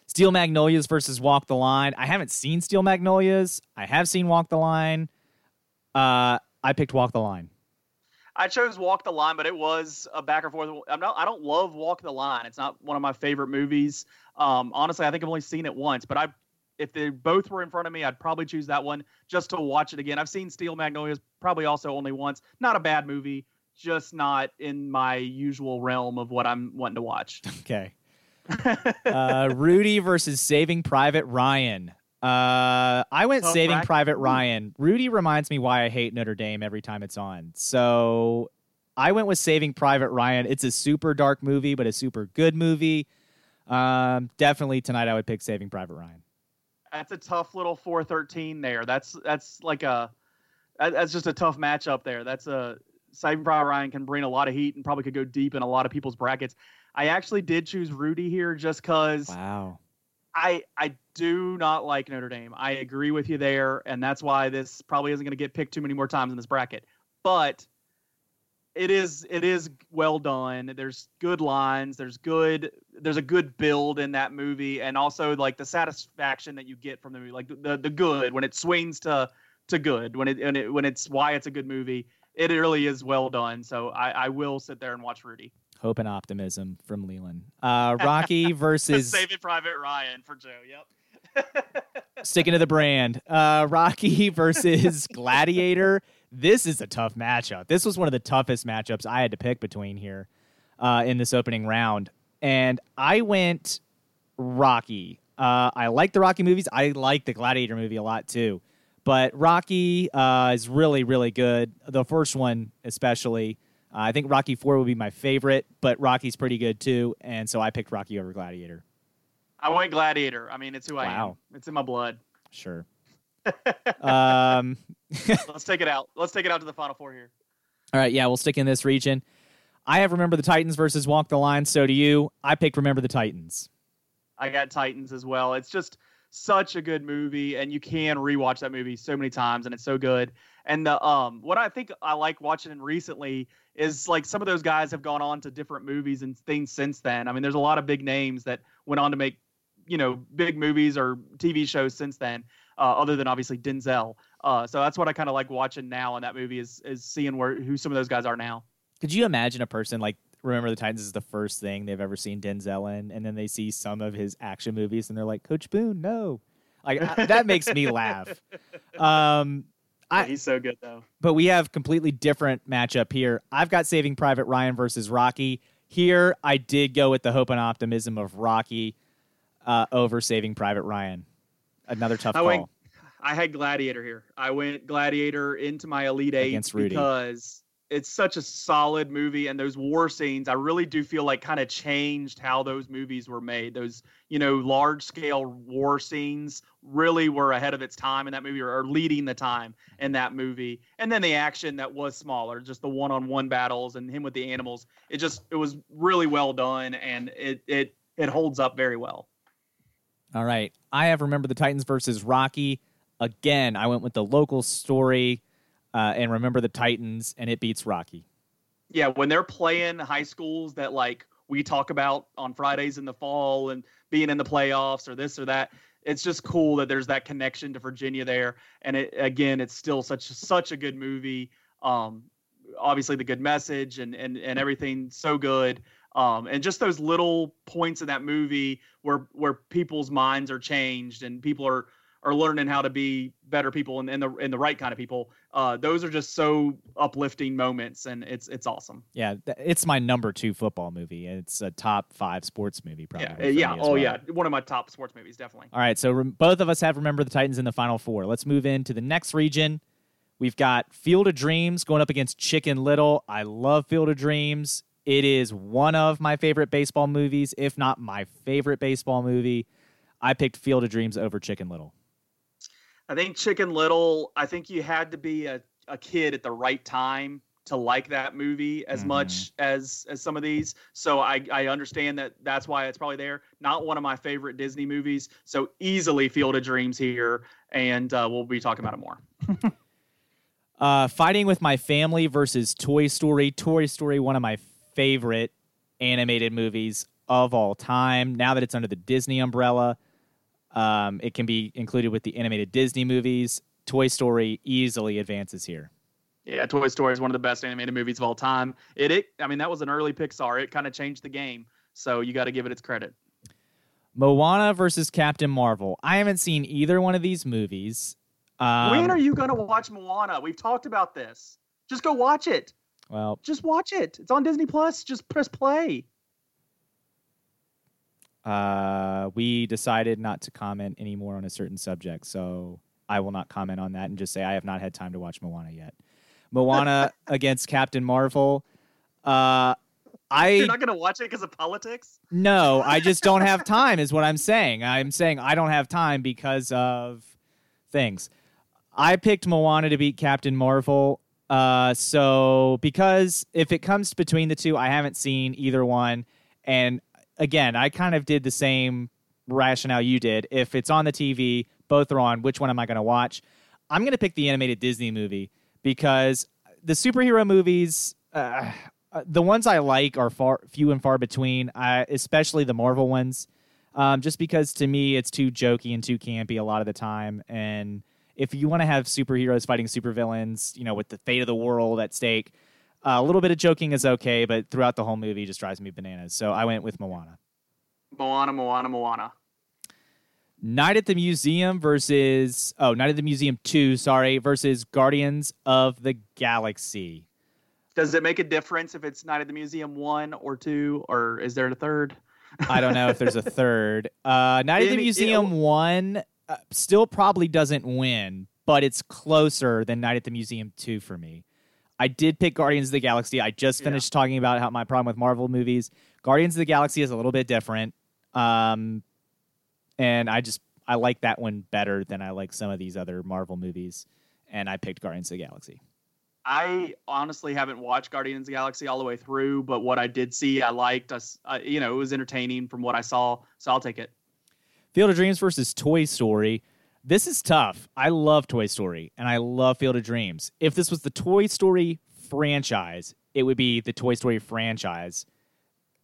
Steel Magnolias versus Walk the Line. I haven't seen Steel Magnolias. I have seen Walk the Line. Uh, I picked Walk the Line. I chose Walk the Line, but it was a back and forth. I'm not. I don't love Walk the Line. It's not one of my favorite movies. Um, honestly, I think I've only seen it once. But I, if they both were in front of me, I'd probably choose that one just to watch it again. I've seen Steel Magnolias probably also only once. Not a bad movie, just not in my usual realm of what I'm wanting to watch. Okay. uh, Rudy versus Saving Private Ryan. Uh, I went Saving. Private Ryan. Rudy reminds me why I hate Notre Dame every time it's on. So I went with Saving Private Ryan. It's a super dark movie, but a super good movie. Um, definitely tonight I would pick Saving Private Ryan. that's a tough little 413 there. That's that's like a that's just a tough matchup there. That's a Saving Private Ryan can bring a lot of heat and probably could go deep in a lot of people's brackets. I actually did choose Rudy here just because Wow. I I do not like Notre Dame. I agree with you there, and that's why this probably isn't going to get picked too many more times in this bracket. But it is it is well done. There's good lines. There's good there's a good build in that movie, and also like the satisfaction that you get from the movie, like the the, good when it swings to to good when it, when it when it's why it's a good movie. It really is well done. So I, I will sit there and watch Rudy. Hope and optimism from Leland. Uh, Rocky versus Saving Private Ryan for Joe. Yep. sticking to the brand. Uh, Rocky versus Gladiator. This is a tough matchup. This was one of the toughest matchups I had to pick between here uh, in this opening round. And I went Rocky. Uh, I like the Rocky movies. I like the Gladiator movie a lot too. But Rocky uh, is really, really good. The first one, especially. Uh, I think Rocky 4 would be my favorite, but Rocky's pretty good too. And so I picked Rocky over Gladiator. I went Gladiator. I mean, it's who I Wow. am. It's in my blood. Sure. um, Let's take it out. Let's take it out to the final four here. All right, yeah, we'll stick in this region. I have Remember the Titans versus Walk the Line. So do you. I picked Remember the Titans. I got Titans as well. It's just such a good movie, and you can rewatch that movie so many times, and it's so good. And the um, what I think I like watching recently is like some of those guys have gone on to different movies and things since then. I mean, there's a lot of big names that went on to make you know big movies or TV shows since then, uh, other than obviously Denzel. Uh, so that's what I kind of like watching now in that movie is is seeing where who some of those guys are now. Could you imagine a person like Remember the Titans is the first thing they've ever seen Denzel in, and then they see some of his action movies and they're like, Coach Boone, no. Like I, that makes me laugh. Um, I, He's so good though. but we have completely different matchup here. I've got Saving Private Ryan versus Rocky. Here, I did go with the hope and optimism of Rocky uh, over Saving Private Ryan. Another tough I call. went- I had Gladiator here. I went Gladiator into my Elite Eight Against Rudy. because it's such a solid movie, and those war scenes, I really do feel like kind of changed how those movies were made. Those, you know, large scale war scenes really were ahead of its time in that movie, or, or leading the time in that movie. And then the action that was smaller, just the one on one battles and him with the animals. It just it was really well done, and it it it holds up very well. All right. I have Remember the Titans versus Rocky. Again, I went with the local story uh, and Remember the Titans, and it beats Rocky. yeah, when they're playing high schools that like we talk about on Fridays in the fall and being in the playoffs or this or that, it's just cool that there's that connection to Virginia there. And it again, it's still such such a good movie. Um, obviously the good message and and and everything so good. Um, and just those little points in that movie where where people's minds are changed and people are are learning how to be better people and, and the and the right kind of people. Uh, those are just so uplifting moments, and it's it's awesome. Yeah, it's my number two football movie. It's a top five sports movie, probably. Yeah, yeah, oh well. yeah, one of my top sports movies, definitely. All right, so rem- both of us have Remember the Titans in the final four. Let's move into the next region. We've got Field of Dreams going up against Chicken Little. I love Field of Dreams. It is one of my favorite baseball movies, if not my favorite baseball movie. I picked Field of Dreams over Chicken Little. I think Chicken Little. I think you had to be a, a kid at the right time to like that movie as Mhm. much as as some of these. So I I understand that that's why it's probably there. Not one of my favorite Disney movies. So easily Field of Dreams here, and uh, we'll be talking about it more. Uh, Fighting with My Family versus Toy Story. Toy Story, one of my favorite animated movies of all time. Now that it's under the Disney umbrella, um, it can be included with the animated Disney movies. Toy Story easily advances here. Yeah, Toy Story is one of the best animated movies of all time. It, it I mean, that was an early Pixar. It kind of changed the game. So you got to give it its credit. Moana versus Captain Marvel. I haven't seen either one of these movies. Um, when are you going to watch Moana? We've talked about this. Just go watch it. well, Just watch it. It's on Disney Plus. Just press play. Uh, we decided not to comment anymore on a certain subject, so I will not comment on that and just say I have not had time to watch Moana yet. Moana against Captain Marvel. Uh, I You're not going to watch it because of politics? no, I just don't have time. Is what I'm saying. I'm saying I don't have time because of things. I picked Moana to beat Captain Marvel. Uh, so because if it comes between the two, I haven't seen either one, and again, I kind of did the same rationale you did. If it's on the TV, both are on. Which one am I going to watch? I'm going to pick the animated Disney movie because the superhero movies, uh, uh, the ones I like are far few and far between. I, especially the Marvel ones, um, just because to me it's too jokey and too campy a lot of the time. And if you want to have superheroes fighting supervillains, you know, with the fate of the world at stake, uh, a little bit of joking is okay, but throughout the whole movie just drives me bananas. So I went with Moana. Moana, Moana, Moana. Night at the Museum versus oh, Night at the Museum 2, sorry, versus Guardians of the Galaxy. Does it make a difference if it's Night at the Museum one or two, or is there a third? I don't know if there's a third. Uh, Night at the Museum it- 1 uh, still probably doesn't win, but it's closer than Night at the Museum 2 for me. I did pick Guardians of the Galaxy. I just Yeah. finished talking about how my problem with Marvel movies. Guardians of the Galaxy is a little bit different. Um, and I just I like that one better than I like some of these other Marvel movies, and I picked Guardians of the Galaxy. I honestly haven't watched Guardians of the Galaxy all the way through, but what I did see, I liked. Uh, you know, it was entertaining from what I saw, so I'll take it. Field of Dreams versus Toy Story. This is tough. I love Toy Story and I love Field of Dreams. If this was the Toy Story franchise, it would be the Toy Story franchise.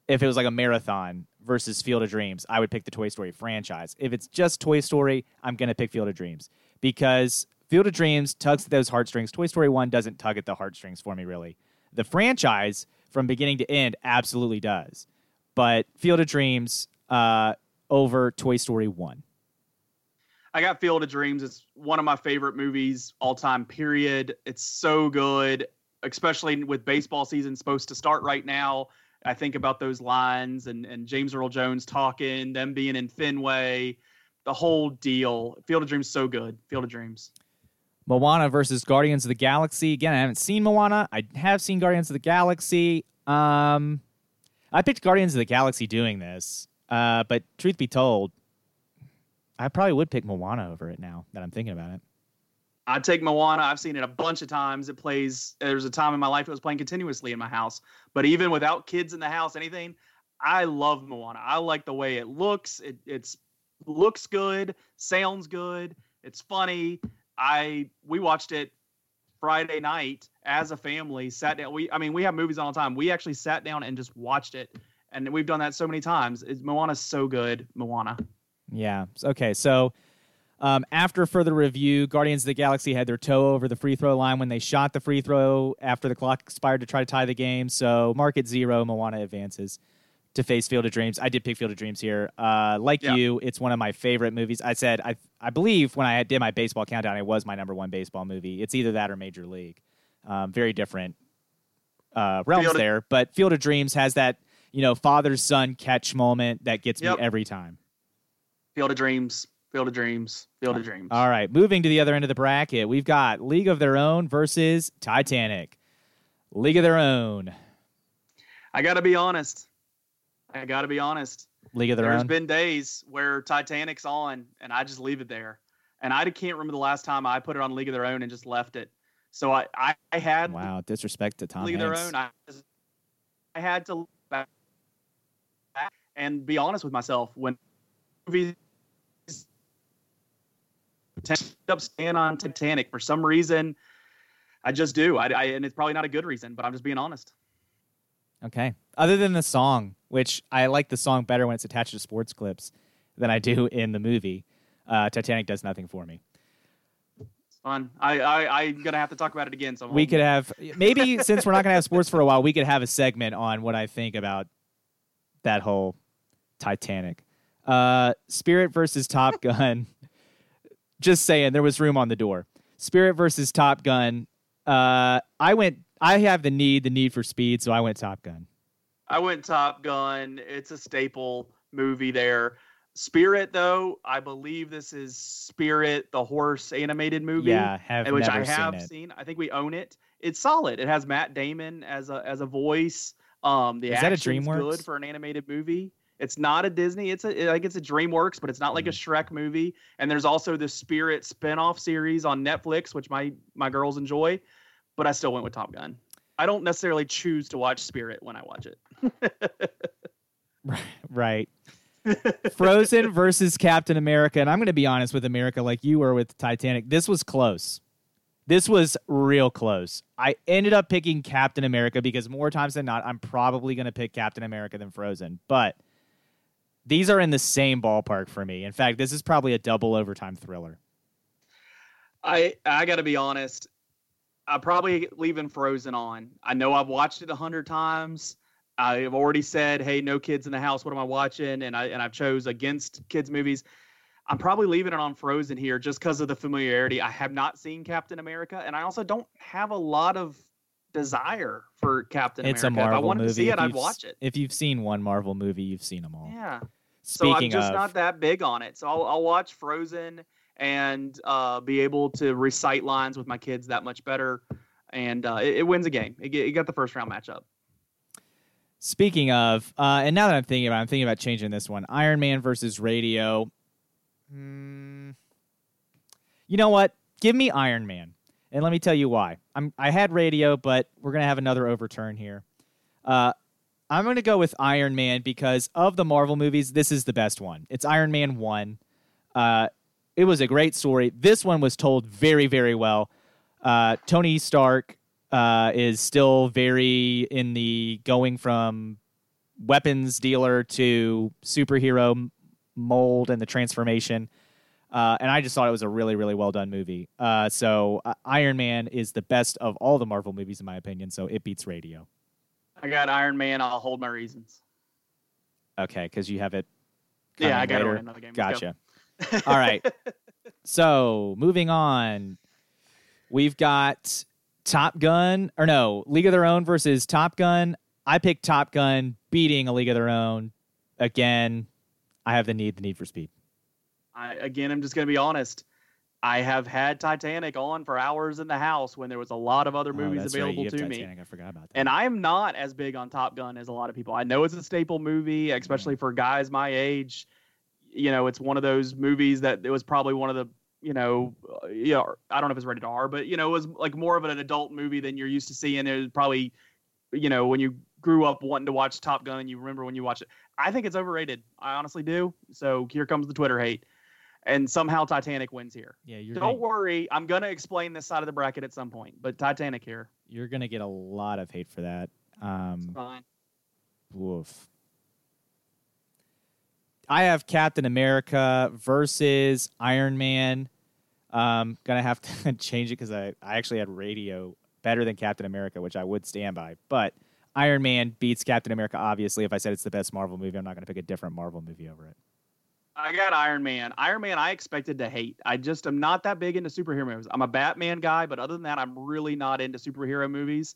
If it was like a marathon versus Field of Dreams, I would pick the Toy Story franchise. If it's just Toy Story, I'm going to pick Field of Dreams because Field of Dreams tugs at those heartstrings. Toy Story 1 doesn't tug at the heartstrings for me, really. The franchise, from beginning to end, absolutely does. But Field of Dreams uh, over Toy Story 1. I got Field of Dreams. It's one of my favorite movies all time, period. It's so good, especially with baseball season supposed to start right now. I think about those lines and, and James Earl Jones talking, them being in Fenway, the whole deal. Field of Dreams so good. Field of Dreams. Moana versus Guardians of the Galaxy. Again, I haven't seen Moana. I have seen Guardians of the Galaxy. Um, I picked Guardians of the Galaxy doing this, uh, but truth be told, I probably would pick Moana over it now that I'm thinking about it. I'd take Moana. I've seen it a bunch of times. It plays. There's a time in my life it was playing continuously in my house. But even without kids in the house, anything, I love Moana. I like the way it looks. It it's looks good, sounds good, it's funny. I we watched it Friday night as a family. Sat down. We I mean we have movies all the time. We actually sat down and just watched it, and we've done that so many times. It's, Moana's so good. Moana. Yeah. Okay. So um, after further review, Guardians of the Galaxy had their toe over the free throw line when they shot the free throw after the clock expired to try to tie the game. So mark it zero. Moana advances to face Field of Dreams. I did pick Field of Dreams here. Uh, like Yeah. you, it's one of my favorite movies. I said I I believe when I did my baseball countdown, it was my number one baseball movie. It's either that or Major League. Um, very different uh, realms Field there, but Field of Dreams has that you know father son catch moment that gets Yep. me every time. Field of Dreams. Field of Dreams. Field of Dreams. All right, moving to the other end of the bracket, we've got League of Their Own versus Titanic. League of Their Own. I got to be honest. I got to be honest. League of Their There's Own. There's been days where Titanic's on and I just leave it there. And I can't remember the last time I put it on League of Their Own and just left it. So I, I, I had wow, disrespect to Tom League of Their Own. I, just- I had to look back and be honest with myself when movies end up staying on Titanic for some reason. I just do. I, I and it's probably not a good reason, but I'm just being honest. Okay. Other than the song, which I like the song better when it's attached to sports clips than I do in the movie, uh, Titanic does nothing for me. It's fun. I, I I'm gonna have to talk about it again. So We could have maybe since we're not going to have sports for a while, we could have a segment on what I think about that whole Titanic. Uh, Spirit versus Top Gun. Just saying, there was room on the door. Spirit versus Top Gun. Uh, I went. I have the need, the need for speed, so I went Top Gun. I went Top Gun. It's a staple movie there. Spirit, though, I believe this is Spirit, the horse animated movie. Yeah, have which I have seen seen. I think we own it. It's solid. It has Matt Damon as a as a voice. Um, the Is that a DreamWorks? good for an animated movie. It's not a Disney. It's a like it's a DreamWorks, but it's not like a mm-hmm. Shrek movie. And there's also the Spirit spin-off series on Netflix, which my my girls enjoy. But I still went with Top Gun. I don't necessarily choose to watch Spirit when I watch it. Right. Frozen versus Captain America. And I'm going to be honest with America, like you were with Titanic. This was close. This was real close. I ended up picking Captain America because more times than not, I'm probably going to pick Captain America than Frozen. But these are in the same ballpark for me. In fact, this is probably a double overtime thriller. I I got to be honest. I'm probably leaving Frozen on. I know I've watched it a hundred times. I've already said, "Hey, no kids in the house. What am I watching?" And I and I've chose against kids movies. I'm probably leaving it on Frozen here just because of the familiarity. I have not seen Captain America, and I also don't have a lot of desire for Captain it's a America. Marvel if I wanted movie. to see it, I'd watch it. If you've seen one Marvel movie, you've seen them all. Yeah. So I'm just of, not that big on it. So I'll, I'll watch Frozen and uh, be able to recite lines with my kids that much better. And uh, it, it wins a game. It, it got the first round matchup. Speaking of, uh, and now that I'm thinking about, it, I'm thinking about changing this one: Iron Man versus Radio. Hmm. You know what? Give me Iron Man. And let me tell you why. I'm I had radio, but we're gonna have another overturn here. Uh, I'm gonna go with Iron Man because of the Marvel movies, this is the best one. It's Iron Man one. Uh, it was a great story. This one was told very, very well. Uh, Tony Stark uh, is still very in the going from weapons dealer to superhero mold and the transformation. Uh, and I just thought it was a really, really well done movie. Uh, so uh, Iron Man is the best of all the Marvel movies, in my opinion. So it beats Radio. I got Iron Man. I'll hold my reasons. Okay, because you have it. Yeah, I got to another game. Gotcha. go. All right. So moving on, we've got Top Gun, or no, League of Their Own versus Top Gun. I picked Top Gun beating a League of Their Own. Again, I have the need, the need for speed. I, again, I'm just going to be honest. I have had Titanic on for hours in the house when there was a lot of other Oh, movies right, available have to me. I forgot about that. And I'm not as big on Top Gun as a lot of people. I know it's a staple movie, especially for guys my age. You know, it's one of those movies that it was probably one of the, you know, uh, you know, I don't know if it's rated R, but you know, it was like more of an adult movie than you're used to seeing. It was probably, you know, when you grew up wanting to watch Top Gun and you remember when you watched it. I think it's overrated. I honestly do. So here comes the Twitter hate. And somehow Titanic wins here. yeah, you're Don't gonna, worry, I'm gonna explain this side of the bracket at some point. But Titanic here, you're gonna get a lot of hate for that. Um, fine. Woof. I have Captain America versus Iron Man. Um, gonna have to change it because I, I actually had Radio better than Captain America, which I would stand by. But Iron Man beats Captain America. Obviously, if I said it's the best Marvel movie, I'm not gonna pick a different Marvel movie over it. I got Iron Man. Iron Man, I expected to hate. I just am not that big into superhero movies. I'm a Batman guy, but other than that, I'm really not into superhero movies.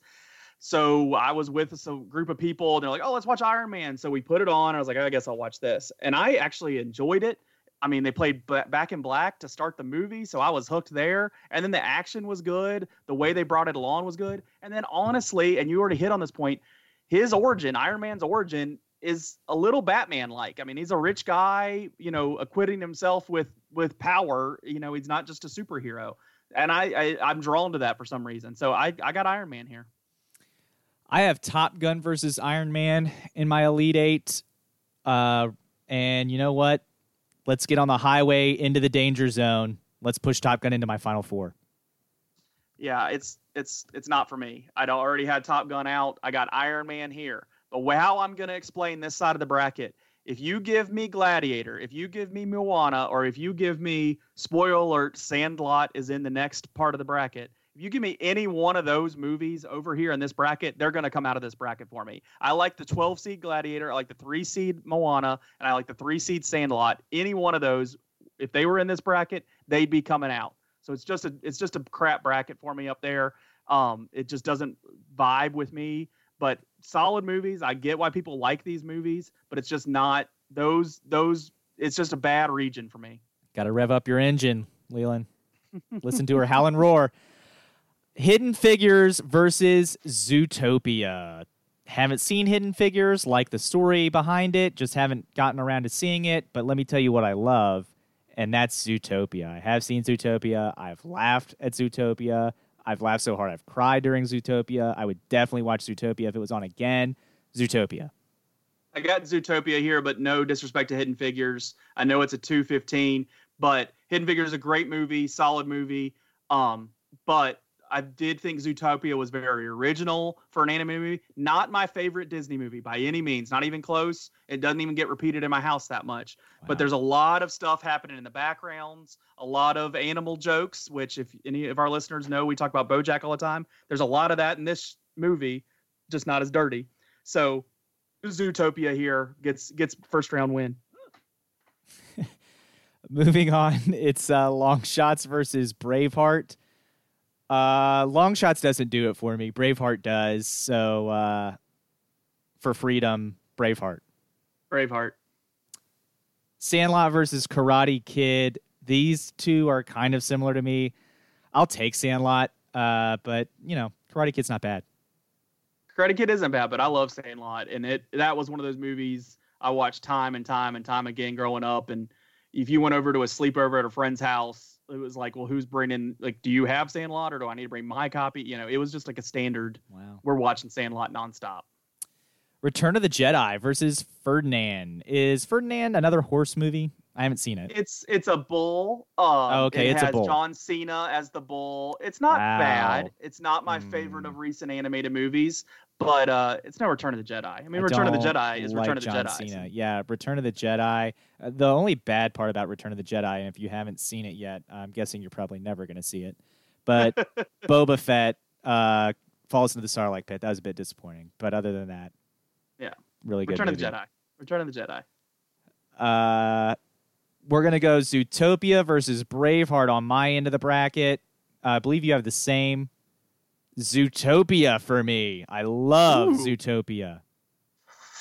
So I was with a group of people, and they're like, "Oh, let's watch Iron Man." So we put it on. I was like, "I guess I'll watch this," and I actually enjoyed it. I mean, they played Back in Black to start the movie, so I was hooked there. And then the action was good. The way they brought it along was good. And then honestly, and you already hit on this point, his origin, Iron Man's origin, is a little Batman like. I mean, he's a rich guy, you know, acquitting himself with with power. You know, he's not just a superhero. And I, I I'm drawn to that for some reason. So I I got Iron Man here. I have Top Gun versus Iron Man in my Elite Eight. Uh, and you know what? Let's get on the highway into the danger zone. Let's push Top Gun into my final four. Yeah, it's it's it's not for me. I'd already had Top Gun out. I got Iron Man here. How I'm going to explain this side of the bracket, if you give me Gladiator, if you give me Moana, or if you give me spoiler alert, Sandlot is in the next part of the bracket. If you give me any one of those movies over here in this bracket, they're going to come out of this bracket for me. I like the 12 seed Gladiator, I like the three seed Moana, and I like the three seed Sandlot. Any one of those, if they were in this bracket, they'd be coming out. So it's just a it's just a crap bracket for me up there. Um, it just doesn't vibe with me. But solid movies. I get why people like these movies, but it's just not those those. It's just a bad region for me. Got to rev up your engine, Leland. Listen to her howl and roar. Hidden Figures versus Zootopia. Haven't seen Hidden Figures, like the story behind it, just haven't gotten around to seeing it. But let me tell you what I love, and that's Zootopia. I have seen Zootopia. I've laughed at Zootopia. I've laughed so hard I've cried during Zootopia. I would definitely watch Zootopia if it was on again. Zootopia. I got Zootopia here, but no disrespect to Hidden Figures. I know it's a 215, but Hidden Figures is a great movie, solid movie. Um, but I did think Zootopia was very original for an anime movie. Not my favorite Disney movie by any means, not even close. It doesn't even get repeated in my house that much. Wow. But there's a lot of stuff happening in the backgrounds, a lot of animal jokes, which if any of our listeners know, we talk about BoJack all the time. There's a lot of that in this movie, just not as dirty. So Zootopia here gets gets first round win. Moving on, it's uh, Long Shots versus Braveheart. Uh, Long Shots doesn't do it for me. Braveheart does. So uh, for freedom, Braveheart. Braveheart. Sandlot versus Karate Kid. These two are kind of similar to me. I'll take Sandlot, uh, but you know, Karate Kid's not bad. Karate Kid isn't bad, but I love Sandlot, and it that was one of those movies I watched time and time and time again growing up. And if you went over to a sleepover at a friend's house, it was like, well, who's bringing? Like, do you have Sandlot or do I need to bring my copy? You know, it was just like a standard. Wow. We're watching Sandlot nonstop. Return of the Jedi versus Ferdinand. Is Ferdinand another horse movie? I haven't seen it. It's it's a bull. Um, Oh, okay, it it's a has bull. John Cena as the bull. It's not Wow. bad. It's not my favorite Mm. of recent animated movies, but uh, it's no Return of the Jedi. I mean, Return of the Jedi is like Return of the John Jedi. Cena. Yeah, Return of the Jedi. Uh, the only bad part about Return of the Jedi, and if you haven't seen it yet, I'm guessing you're probably never going to see it. But Boba Fett uh, falls into the Sarlacc pit. That was a bit disappointing. But other than that, Yeah. really good. Return of the Jedi. Return of the Jedi. Uh, we're gonna go Zootopia versus Braveheart on my end of the bracket. Uh, I believe you have the same. Zootopia for me. I love Ooh. Zootopia.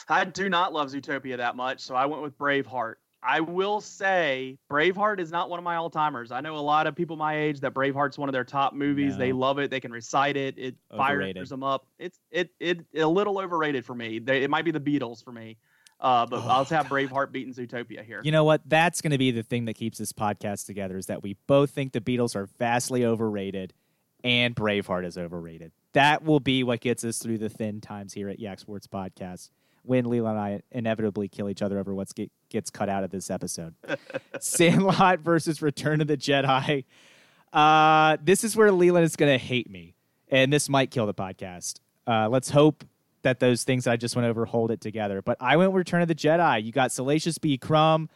I do not love Zootopia that much, so I went with Braveheart. I will say Braveheart is not one of my all timers. I know a lot of people my age that Braveheart's one of their top movies. They love it. They can recite it. It Overrated. fires them up. It's it it a little overrated for me. They, it might be the Beatles for me, uh, but Oh, I'll have Braveheart beating Zootopia here. You know what? That's going to be the thing that keeps this podcast together is that we both think the Beatles are vastly overrated and Braveheart is overrated. That will be what gets us through the thin times here at Yak Sports Podcast when Leland and I inevitably kill each other over what gets cut out of this episode. Sandlot versus Return of the Jedi. Uh, this is where Leland is going to hate me, and this might kill the podcast. Uh, let's hope that those things I just went over hold it together. But I went Return of the Jedi. You got Salacious B. Crumb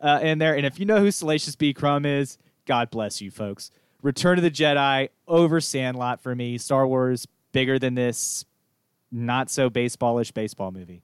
uh, in there, and if you know who Salacious B. Crumb is, God bless you, folks. Return of the Jedi over Sandlot for me. Star Wars bigger than this, not so baseballish baseball movie.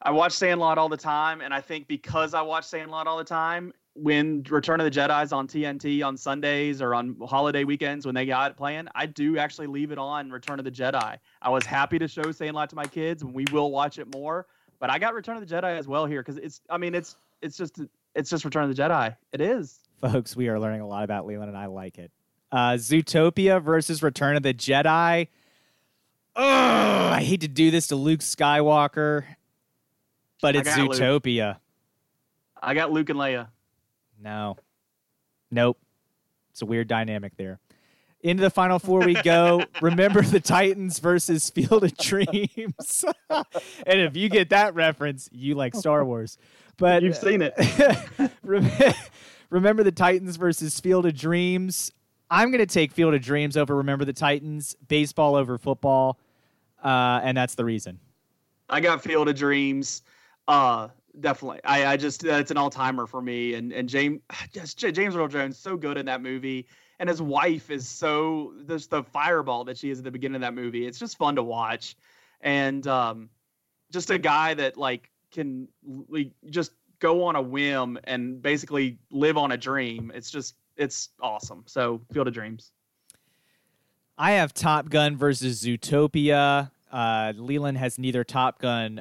I watch Sandlot all the time, and I think because I watch Sandlot all the time, when Return of the Jedi is on TNT on Sundays or on holiday weekends when they got it playing, I do actually leave it on Return of the Jedi. I was happy to show saying Sandlot to my kids, and we will watch it more. But I got Return of the Jedi as well here because it's, I mean, it's it's just it's just Return of the Jedi. It is. Folks, we are learning a lot about Leland, and I like it. Uh, Zootopia versus Return of the Jedi. Ugh, I hate to do this to Luke Skywalker, but I it's Luke. Zootopia. I got Luke and Leia. No. Nope. It's a weird dynamic there. Into the final four we go. Remember the Titans versus Field of Dreams. and if you get that reference, you like Star Wars. But You've seen it. Remember the Titans versus Field of Dreams. I'm going to take Field of Dreams over Remember the Titans, baseball over football, uh, and that's the reason. I got Field of Dreams. Uh, definitely. I, I just that's an all timer for me. And and James just James Earl Jones so good in that movie, and his wife is so just the fireball that she is at the beginning of that movie. It's just fun to watch, and um, just a guy that like can like, just go on a whim and basically live on a dream. It's just it's awesome. So Field of Dreams. I have Top Gun versus Zootopia. Uh, Leland has neither Top Gun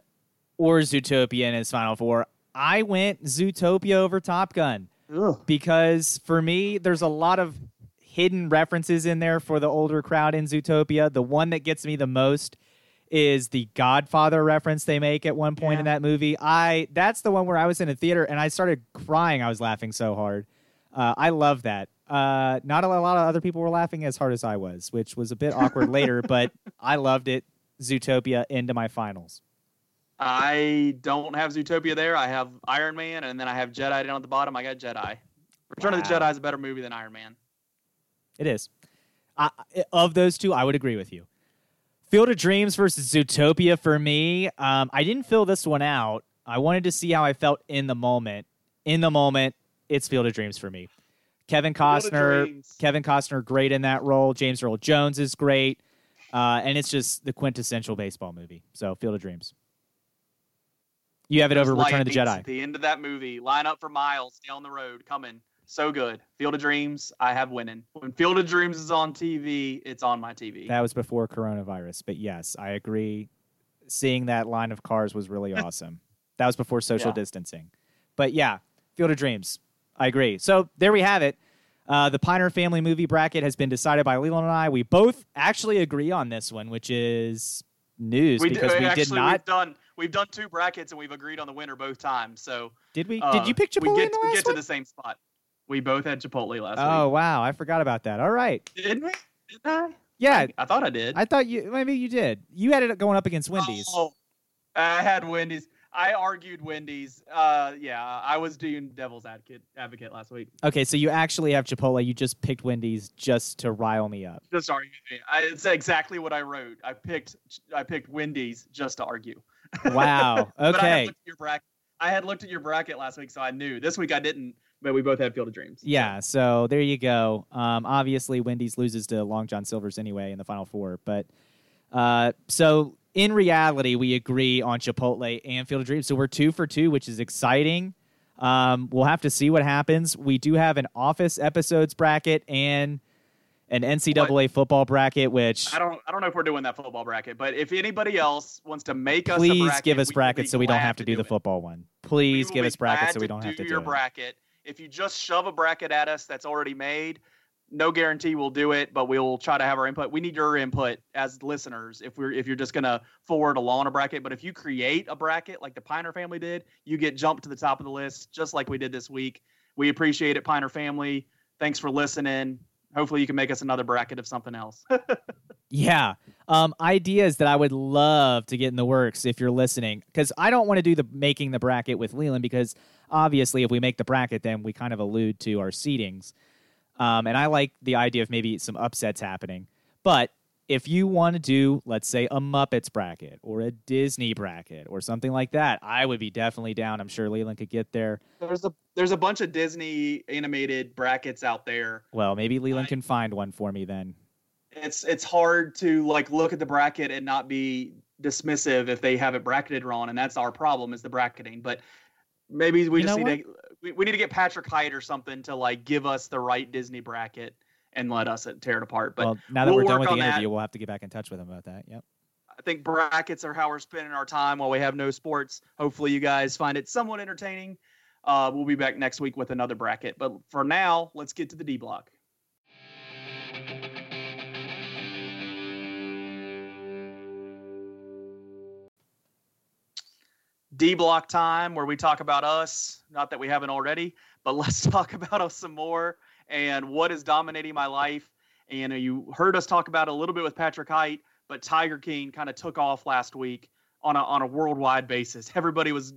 or Zootopia in his final four. I went Zootopia over Top Gun because for me, there's a lot of hidden references in there for the older crowd in Zootopia. The one that gets me the most is the Godfather reference they make at one point in that movie. I that's the one where I was in a theater and I started crying. I was laughing so hard. Uh, I love that. Uh, not a lot of other people were laughing as hard as I was, which was a bit awkward later, but I loved it. Zootopia into my finals. I don't have Zootopia there. I have Iron Man, and then I have Jedi down at the bottom. I got Jedi. Return of the Jedi is a better movie than Iron Man. It is. I, of those two, I would agree with you. Field of Dreams versus Zootopia for me. Um, I didn't fill this one out. I wanted to see how I felt in the moment. In the moment, it's Field of Dreams for me. Kevin Costner, Kevin Costner, great in that role. James Earl Jones is great, uh, and it's just the quintessential baseball movie. So, Field of Dreams. You have it over Return of the Jedi. The end of that movie, line up for miles down the road, coming. So good. Field of Dreams, I have winning. When Field of Dreams is on TV, it's on my TV. That was before coronavirus, but yes, I agree. Seeing that line of cars was really awesome. That was before social Yeah. distancing. But yeah, Field of Dreams. I agree. So there we have it. Uh, the Piner family movie bracket has been decided by Leland and I. We both actually agree on this one, which is news we because we actually did not. we've done we've done two brackets and we've agreed on the winner both times. So Did we? uh, did you pick we Chipotle get, in the we get to the same spot. We both had Chipotle last Oh week. Oh wow, I forgot about that. All right. Didn't we? Didn't I? Yeah, I thought I did. I thought you maybe you did. You had it going up against Wendy's. Oh, I had Wendy's. I argued Wendy's. Uh, yeah, I was doing devil's advocate advocate last week. Okay, so you actually have Chipotle. You just picked Wendy's just to rile me up. Just argue me. I, it's exactly what I wrote. I picked I picked Wendy's just to argue. Wow. But I had Okay. your bracket. I had looked at your bracket last week, so I knew. This week I didn't, but we both had Field of Dreams. Yeah, so there you go. Um, obviously, Wendy's loses to Long John Silver's anyway in the final four. But uh, so in reality, we agree on Chipotle and Field of Dreams. So we're two for two, which is exciting. Um, we'll have to see what happens. We do have an Office episodes bracket and an NCAA football bracket, which I don't I don't know if we're doing that football bracket, but if anybody else wants to make us a please bracket, give us brackets so we don't have to do the it. football one. Please give us brackets so we don't have to do do your it. bracket. If you just shove a bracket at us that's already made, no guarantee we'll do it, but we'll try to have our input. We need your input as listeners if we're if you're just gonna forward along a bracket. But if you create a bracket like the Piner family did, you get jumped to the top of the list, just like we did this week. We appreciate it, Piner family. Thanks for listening. Hopefully you can make us another bracket of something else. Yeah. Um, ideas that I would love to get in the works if you're listening, because I don't want to do the making the bracket with Leland because obviously if we make the bracket, then we kind of allude to our seedings. Um, and I like the idea of maybe some upsets happening. But if you want to do, let's say, a Muppets bracket or a Disney bracket or something like that, I would be definitely down. I'm sure Leland could get there. there's a there's a bunch of Disney animated brackets out there. Well, maybe Leland I- can find one for me then. it's it's hard to like look at the bracket and not be dismissive if they have it bracketed wrong and that's our problem is the bracketing but maybe we You just need to we, we need to get Patrick Hite or something to like give us the right disney bracket and let us tear it apart but well, now that we'll we're done with the on that. interview, we'll have to get back in touch with him about that. Yep. i think brackets are how we're spending our time while we have no sports hopefully you guys find it somewhat entertaining uh, we'll be back next week with another bracket but for now let's get to the d block D block time where we talk about us. Not that we haven't already, but let's talk about us some more and what is dominating my life. And uh, you heard us talk about a little bit with Patrick Hite, but Tiger King kind of took off last week on a on a worldwide basis. Everybody was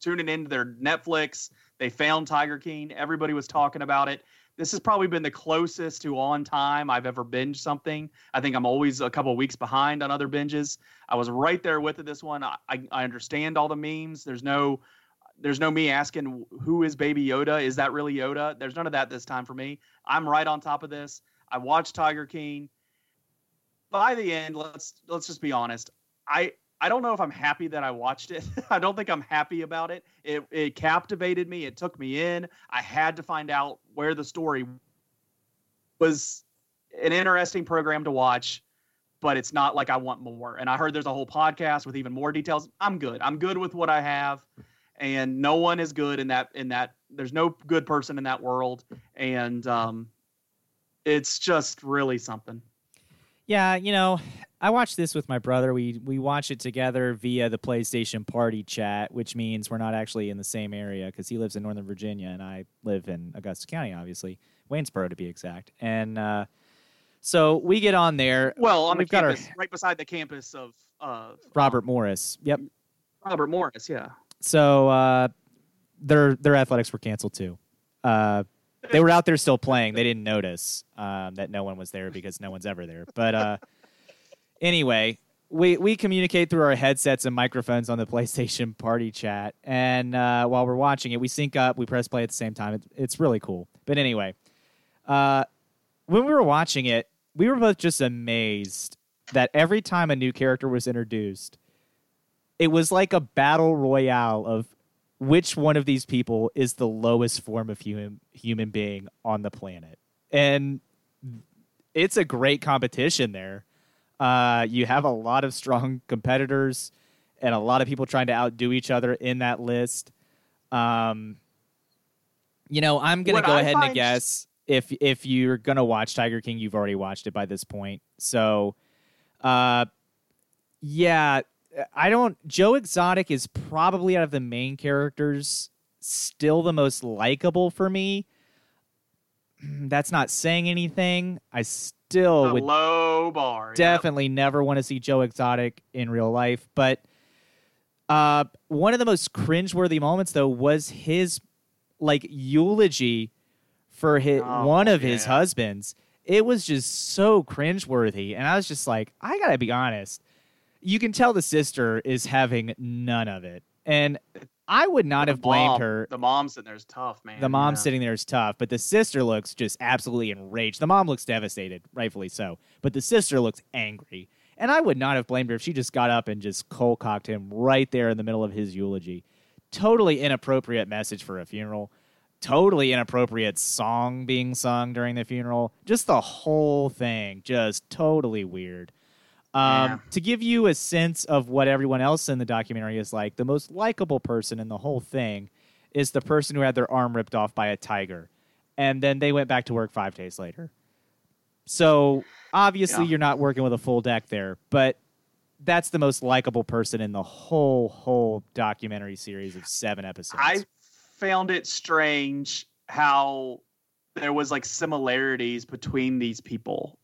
tuning into their Netflix. They found Tiger King. Everybody was talking about it. This has probably been the closest to on time I've ever binged something. I think I'm always a couple weeks behind on other binges. I was right there with it this one. I, I understand all the memes. There's no there's no me asking who is baby Yoda? Is that really Yoda? There's none of that this time for me. I'm right on top of this. I watched Tiger King. By the end, let's let's just be honest. I I don't know if I'm happy that I watched it. I don't think I'm happy about it. It it captivated me. It took me in. I had to find out where the story was an interesting program to watch, but it's not like I want more. And I heard there's a whole podcast with even more details. I'm good. I'm good with what I have. And no one is good in that in that there's no good person in that world. And um it's just really something. Yeah, you know, I watched this with my brother. We we watch it together via the PlayStation Party chat, which means we're not actually in the same area because he lives in Northern Virginia and I live in Augusta County, obviously Waynesboro to be exact. And uh, so we get on there. Well, on We've the got our- right beside the campus of uh, Robert Morris. Yep. Robert Morris. Yeah. So uh, their their athletics were canceled too. Uh, they were out there still playing. They didn't notice um, that no one was there because no one's ever there. But uh, anyway, we we communicate through our headsets and microphones on the PlayStation Party chat, and uh, while we're watching it, we sync up. We press play at the same time. It, it's really cool. But anyway, uh, when we were watching it, we were both just amazed that every time a new character was introduced, it was like a battle royale of which one of these people is the lowest form of human human being on the planet. And it's a great competition there. Uh, you have a lot of strong competitors and a lot of people trying to outdo each other in that list. Um, you know, I'm gonna What go I ahead and guess if if you're gonna watch Tiger King, you've already watched it by this point. So, uh, yeah, I don't. Joe Exotic is probably out of the main characters still the most likable for me. that's not saying anything. I still would low bar. yep. definitely never want to see Joe Exotic in real life. But uh, one of the most cringeworthy moments, though, was his like eulogy for his Oh, one of his husbands. It was just so cringeworthy, and I was just like, I gotta be honest. You can tell the sister is having none of it, and I would not The have blamed mom- her. The mom sitting there is tough, man. The mom Yeah. sitting there is tough, but the sister looks just absolutely enraged. The mom looks devastated, rightfully so, but the sister looks angry. And I would not have blamed her if she just got up and just cold cocked him right there in the middle of his eulogy. Totally inappropriate message for a funeral. Totally inappropriate song being sung during the funeral. Just the whole thing, just totally weird. Um, Yeah. To give you a sense of what everyone else in the documentary is like, the most likable person in the whole thing is the person who had their arm ripped off by a tiger. And then they went back to work five days later. So obviously, Yeah. you're not working with a full deck there, but that's the most likable person in the whole, whole documentary series of seven episodes. I found it strange how there was like similarities between these people.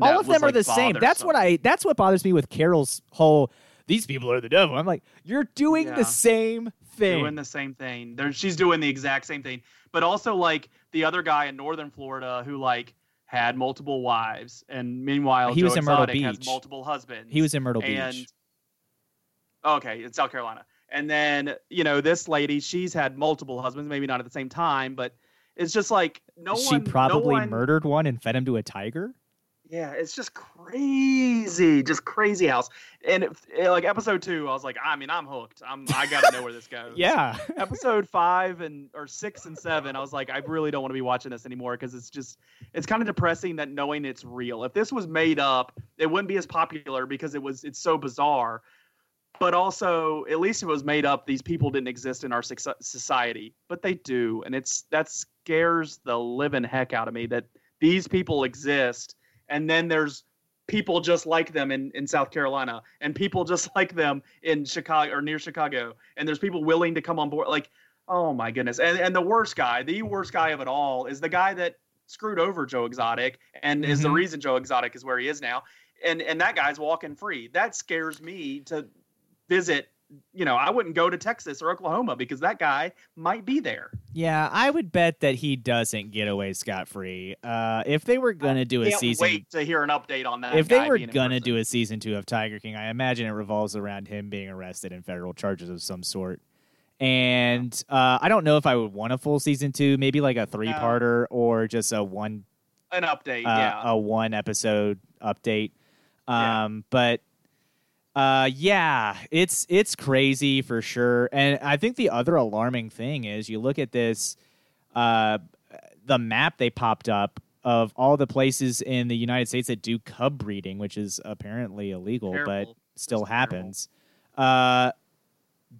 All That of was, them are like, the same. That's what I. That's what bothers me with Carol's whole. These people are the devil. I'm like, you're doing Yeah. the same thing. doing the same thing. There, she's doing the exact same thing. But also like the other guy in Northern Florida who like had multiple wives, and meanwhile He Joe was in Myrtle Exotic has Beach. multiple husbands. he was in Myrtle and Beach. okay, in South Carolina. And then you know this lady, she's had multiple husbands, maybe not at the same time, but it's just like no she one. no probably one- murdered one and fed him to a tiger. Yeah, it's just crazy, just crazy house. And it, it- eh, like episode two, I was like, I mean, I'm hooked. I'm, I gotta know where this goes. Yeah. episode five and or six and seven, I was like, I really don't want to be watching this anymore because it's just it's kind of depressing that knowing it's real. If this was made up, it wouldn't be as popular because it was it's so bizarre. But also, at least it was made up. These people didn't exist in our society, but they do, and it's that scares the living heck out of me that these people exist, and then there's people just like them in, in South Carolina, and people just like them in Chicago or near Chicago, and there's people willing to come on board. Like, oh my goodness! And and the worst guy, the worst guy of it all, is the guy that screwed over Joe Exotic, and is the Mhm. reason Joe Exotic is where he is now. And and that guy's walking free. That scares me to visit. You know, I wouldn't go to Texas or Oklahoma because that guy might be there. Yeah, I would bet that he doesn't get away scot free. Uh, if they were gonna do a season, wait to hear an update on that. if they were gonna do a season two of Tiger King, I imagine it revolves around him being arrested in federal charges of some sort. And uh, I don't know if I would want a full season two, maybe like a three parter or just a one an update, uh, yeah. a one episode update. Yeah. Um, but uh, yeah, it's it's crazy for sure. And I think the other alarming thing is you look at this, uh, the map they popped up of all the places in the United States that do cub breeding, which is apparently illegal, but Terrible. still Just terrible. happens. Uh,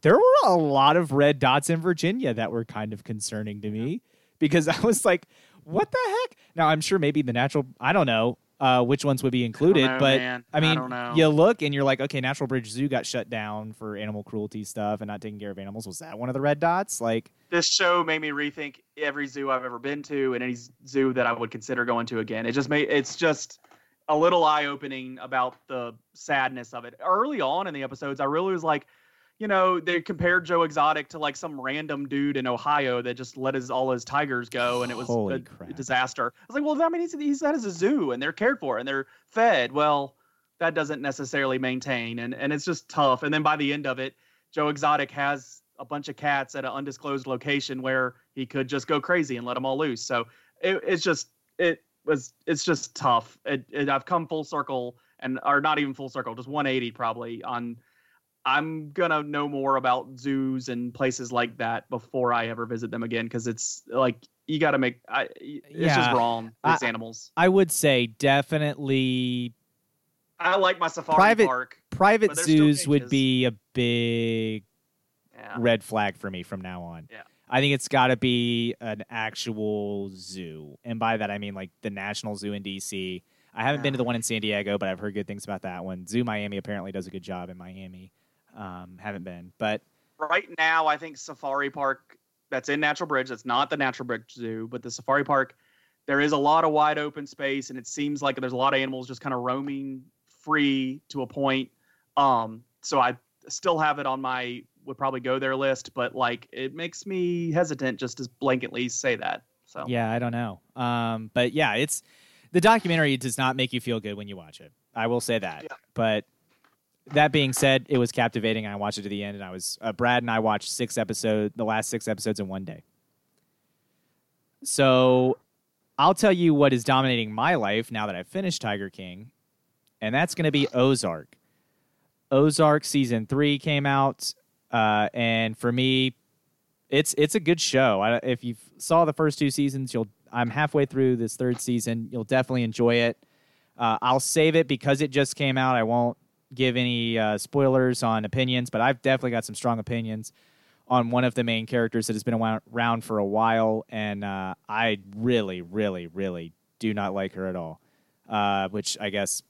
there were a lot of red dots in Virginia that were kind of concerning to me because I was like, what the heck? Now, I'm sure maybe the natural, I don't know uh, which ones would be included, know, but man. I I mean, know. you look and you're like, okay, Natural Bridge Zoo got shut down for animal cruelty stuff and not taking care of animals. Was that one of the red dots? Like, this show made me rethink every zoo I've ever been to and any zoo that I would consider going to again. It just made it's just a little eye opening about the sadness of it. Early on in the episodes, I really was like, you know, they compared Joe Exotic to like some random dude in Ohio that just let his all his tigers go, and it was Holy a crap. disaster. I was like, well, I mean, he's, he's that is a zoo, and they're cared for, and they're fed. Well, that doesn't necessarily maintain, and and it's just tough. And then by the end of it, Joe Exotic has a bunch of cats at an undisclosed location where he could just go crazy and let them all loose. So it, it's just it was it's just tough. It, it, I've come full circle and or not even full circle, just 180 probably on. I'm gonna know more about zoos and places like that before I ever visit them again because it's like you got to make I, it's Yeah. just wrong. I- These animals. I would say definitely I like my safari Private- park. private But they're still zoos would be a big Yeah. red flag for me from now on. Yeah. I think it's got to be an actual zoo. And by that, I mean like the National Zoo in DC. I haven't been to the one in San Diego, but I've heard good things about that one. Zoo Miami apparently does a good job in Miami. Um, haven't been, but right now i think safari park that's in natural bridge that's not the natural bridge zoo but the safari park there is a lot of wide open space, and it seems like there's a lot of animals just kind of roaming free to a point. Um, so I still have it on my would probably go there list, but like it makes me hesitant just to blanketly say that. So yeah, I don't know. Um, but yeah, it's the documentary does not make you feel good when you watch it. I will say that. Yeah. But that being said, it was captivating. I watched it to the end, and I was uh, Brad and I watched six episodes, the last six episodes in one day. So I'll tell you what is dominating my life now that I've finished Tiger King, and that's going to be Ozark. Ozark season three came out, uh, and for me, it's it's a good show. I, if you saw the first two seasons, you'll I'm halfway through this third season. You'll definitely enjoy it. Uh, I'll save it because it just came out. I won't give any uh, spoilers on opinions, but I've definitely got some strong opinions on one of the main characters that has been around for a while, and uh, I really, really, really do not like her at all. Uh, which I guess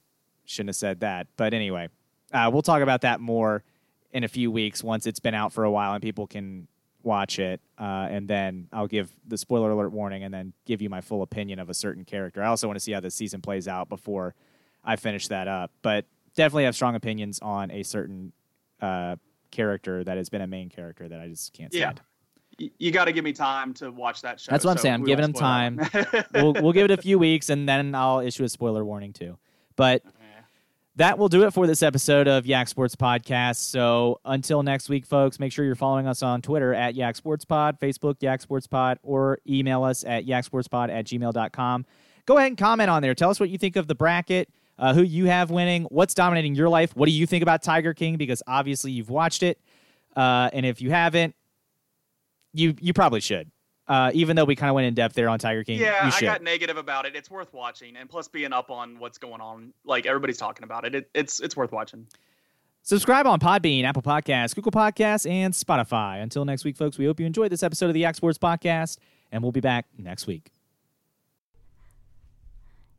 shouldn't have said that, but anyway, uh, we'll talk about that more in a few weeks once it's been out for a while and people can watch it, uh, and then I'll give the spoiler alert warning, and then give you my full opinion of a certain character. I also want to see how the season plays out before I finish that up, but definitely have strong opinions on a certain uh, character that has been a main character that I just can't stand. Yeah. You got to give me time to watch that show. That's what I'm so saying. I'm giving him time. we'll, we'll give it a few weeks, and then I'll issue a spoiler warning too. But that will do it for this episode of Yak Sports Podcast. So until next week, folks, make sure you're following us on Twitter at Yak Sports Pod, Facebook Yak Sports Pod, or email us at yaksportspod at gmail.com. Go ahead and comment on there. Tell us what you think of the bracket, uh, who you have winning, what's dominating your life, what do you think about Tiger King, because obviously you've watched it. Uh, and if you haven't, you you probably should. Uh, even though we kind of went in depth there on Tiger King, yeah, I got negative about it. It's worth watching, and plus being up on what's going on, like everybody's talking about it. it it's it's worth watching. Subscribe on Podbean, Apple Podcasts, Google Podcasts, and Spotify. Until next week, folks, we hope you enjoyed this episode of the Yak Sports Podcast, and we'll be back next week.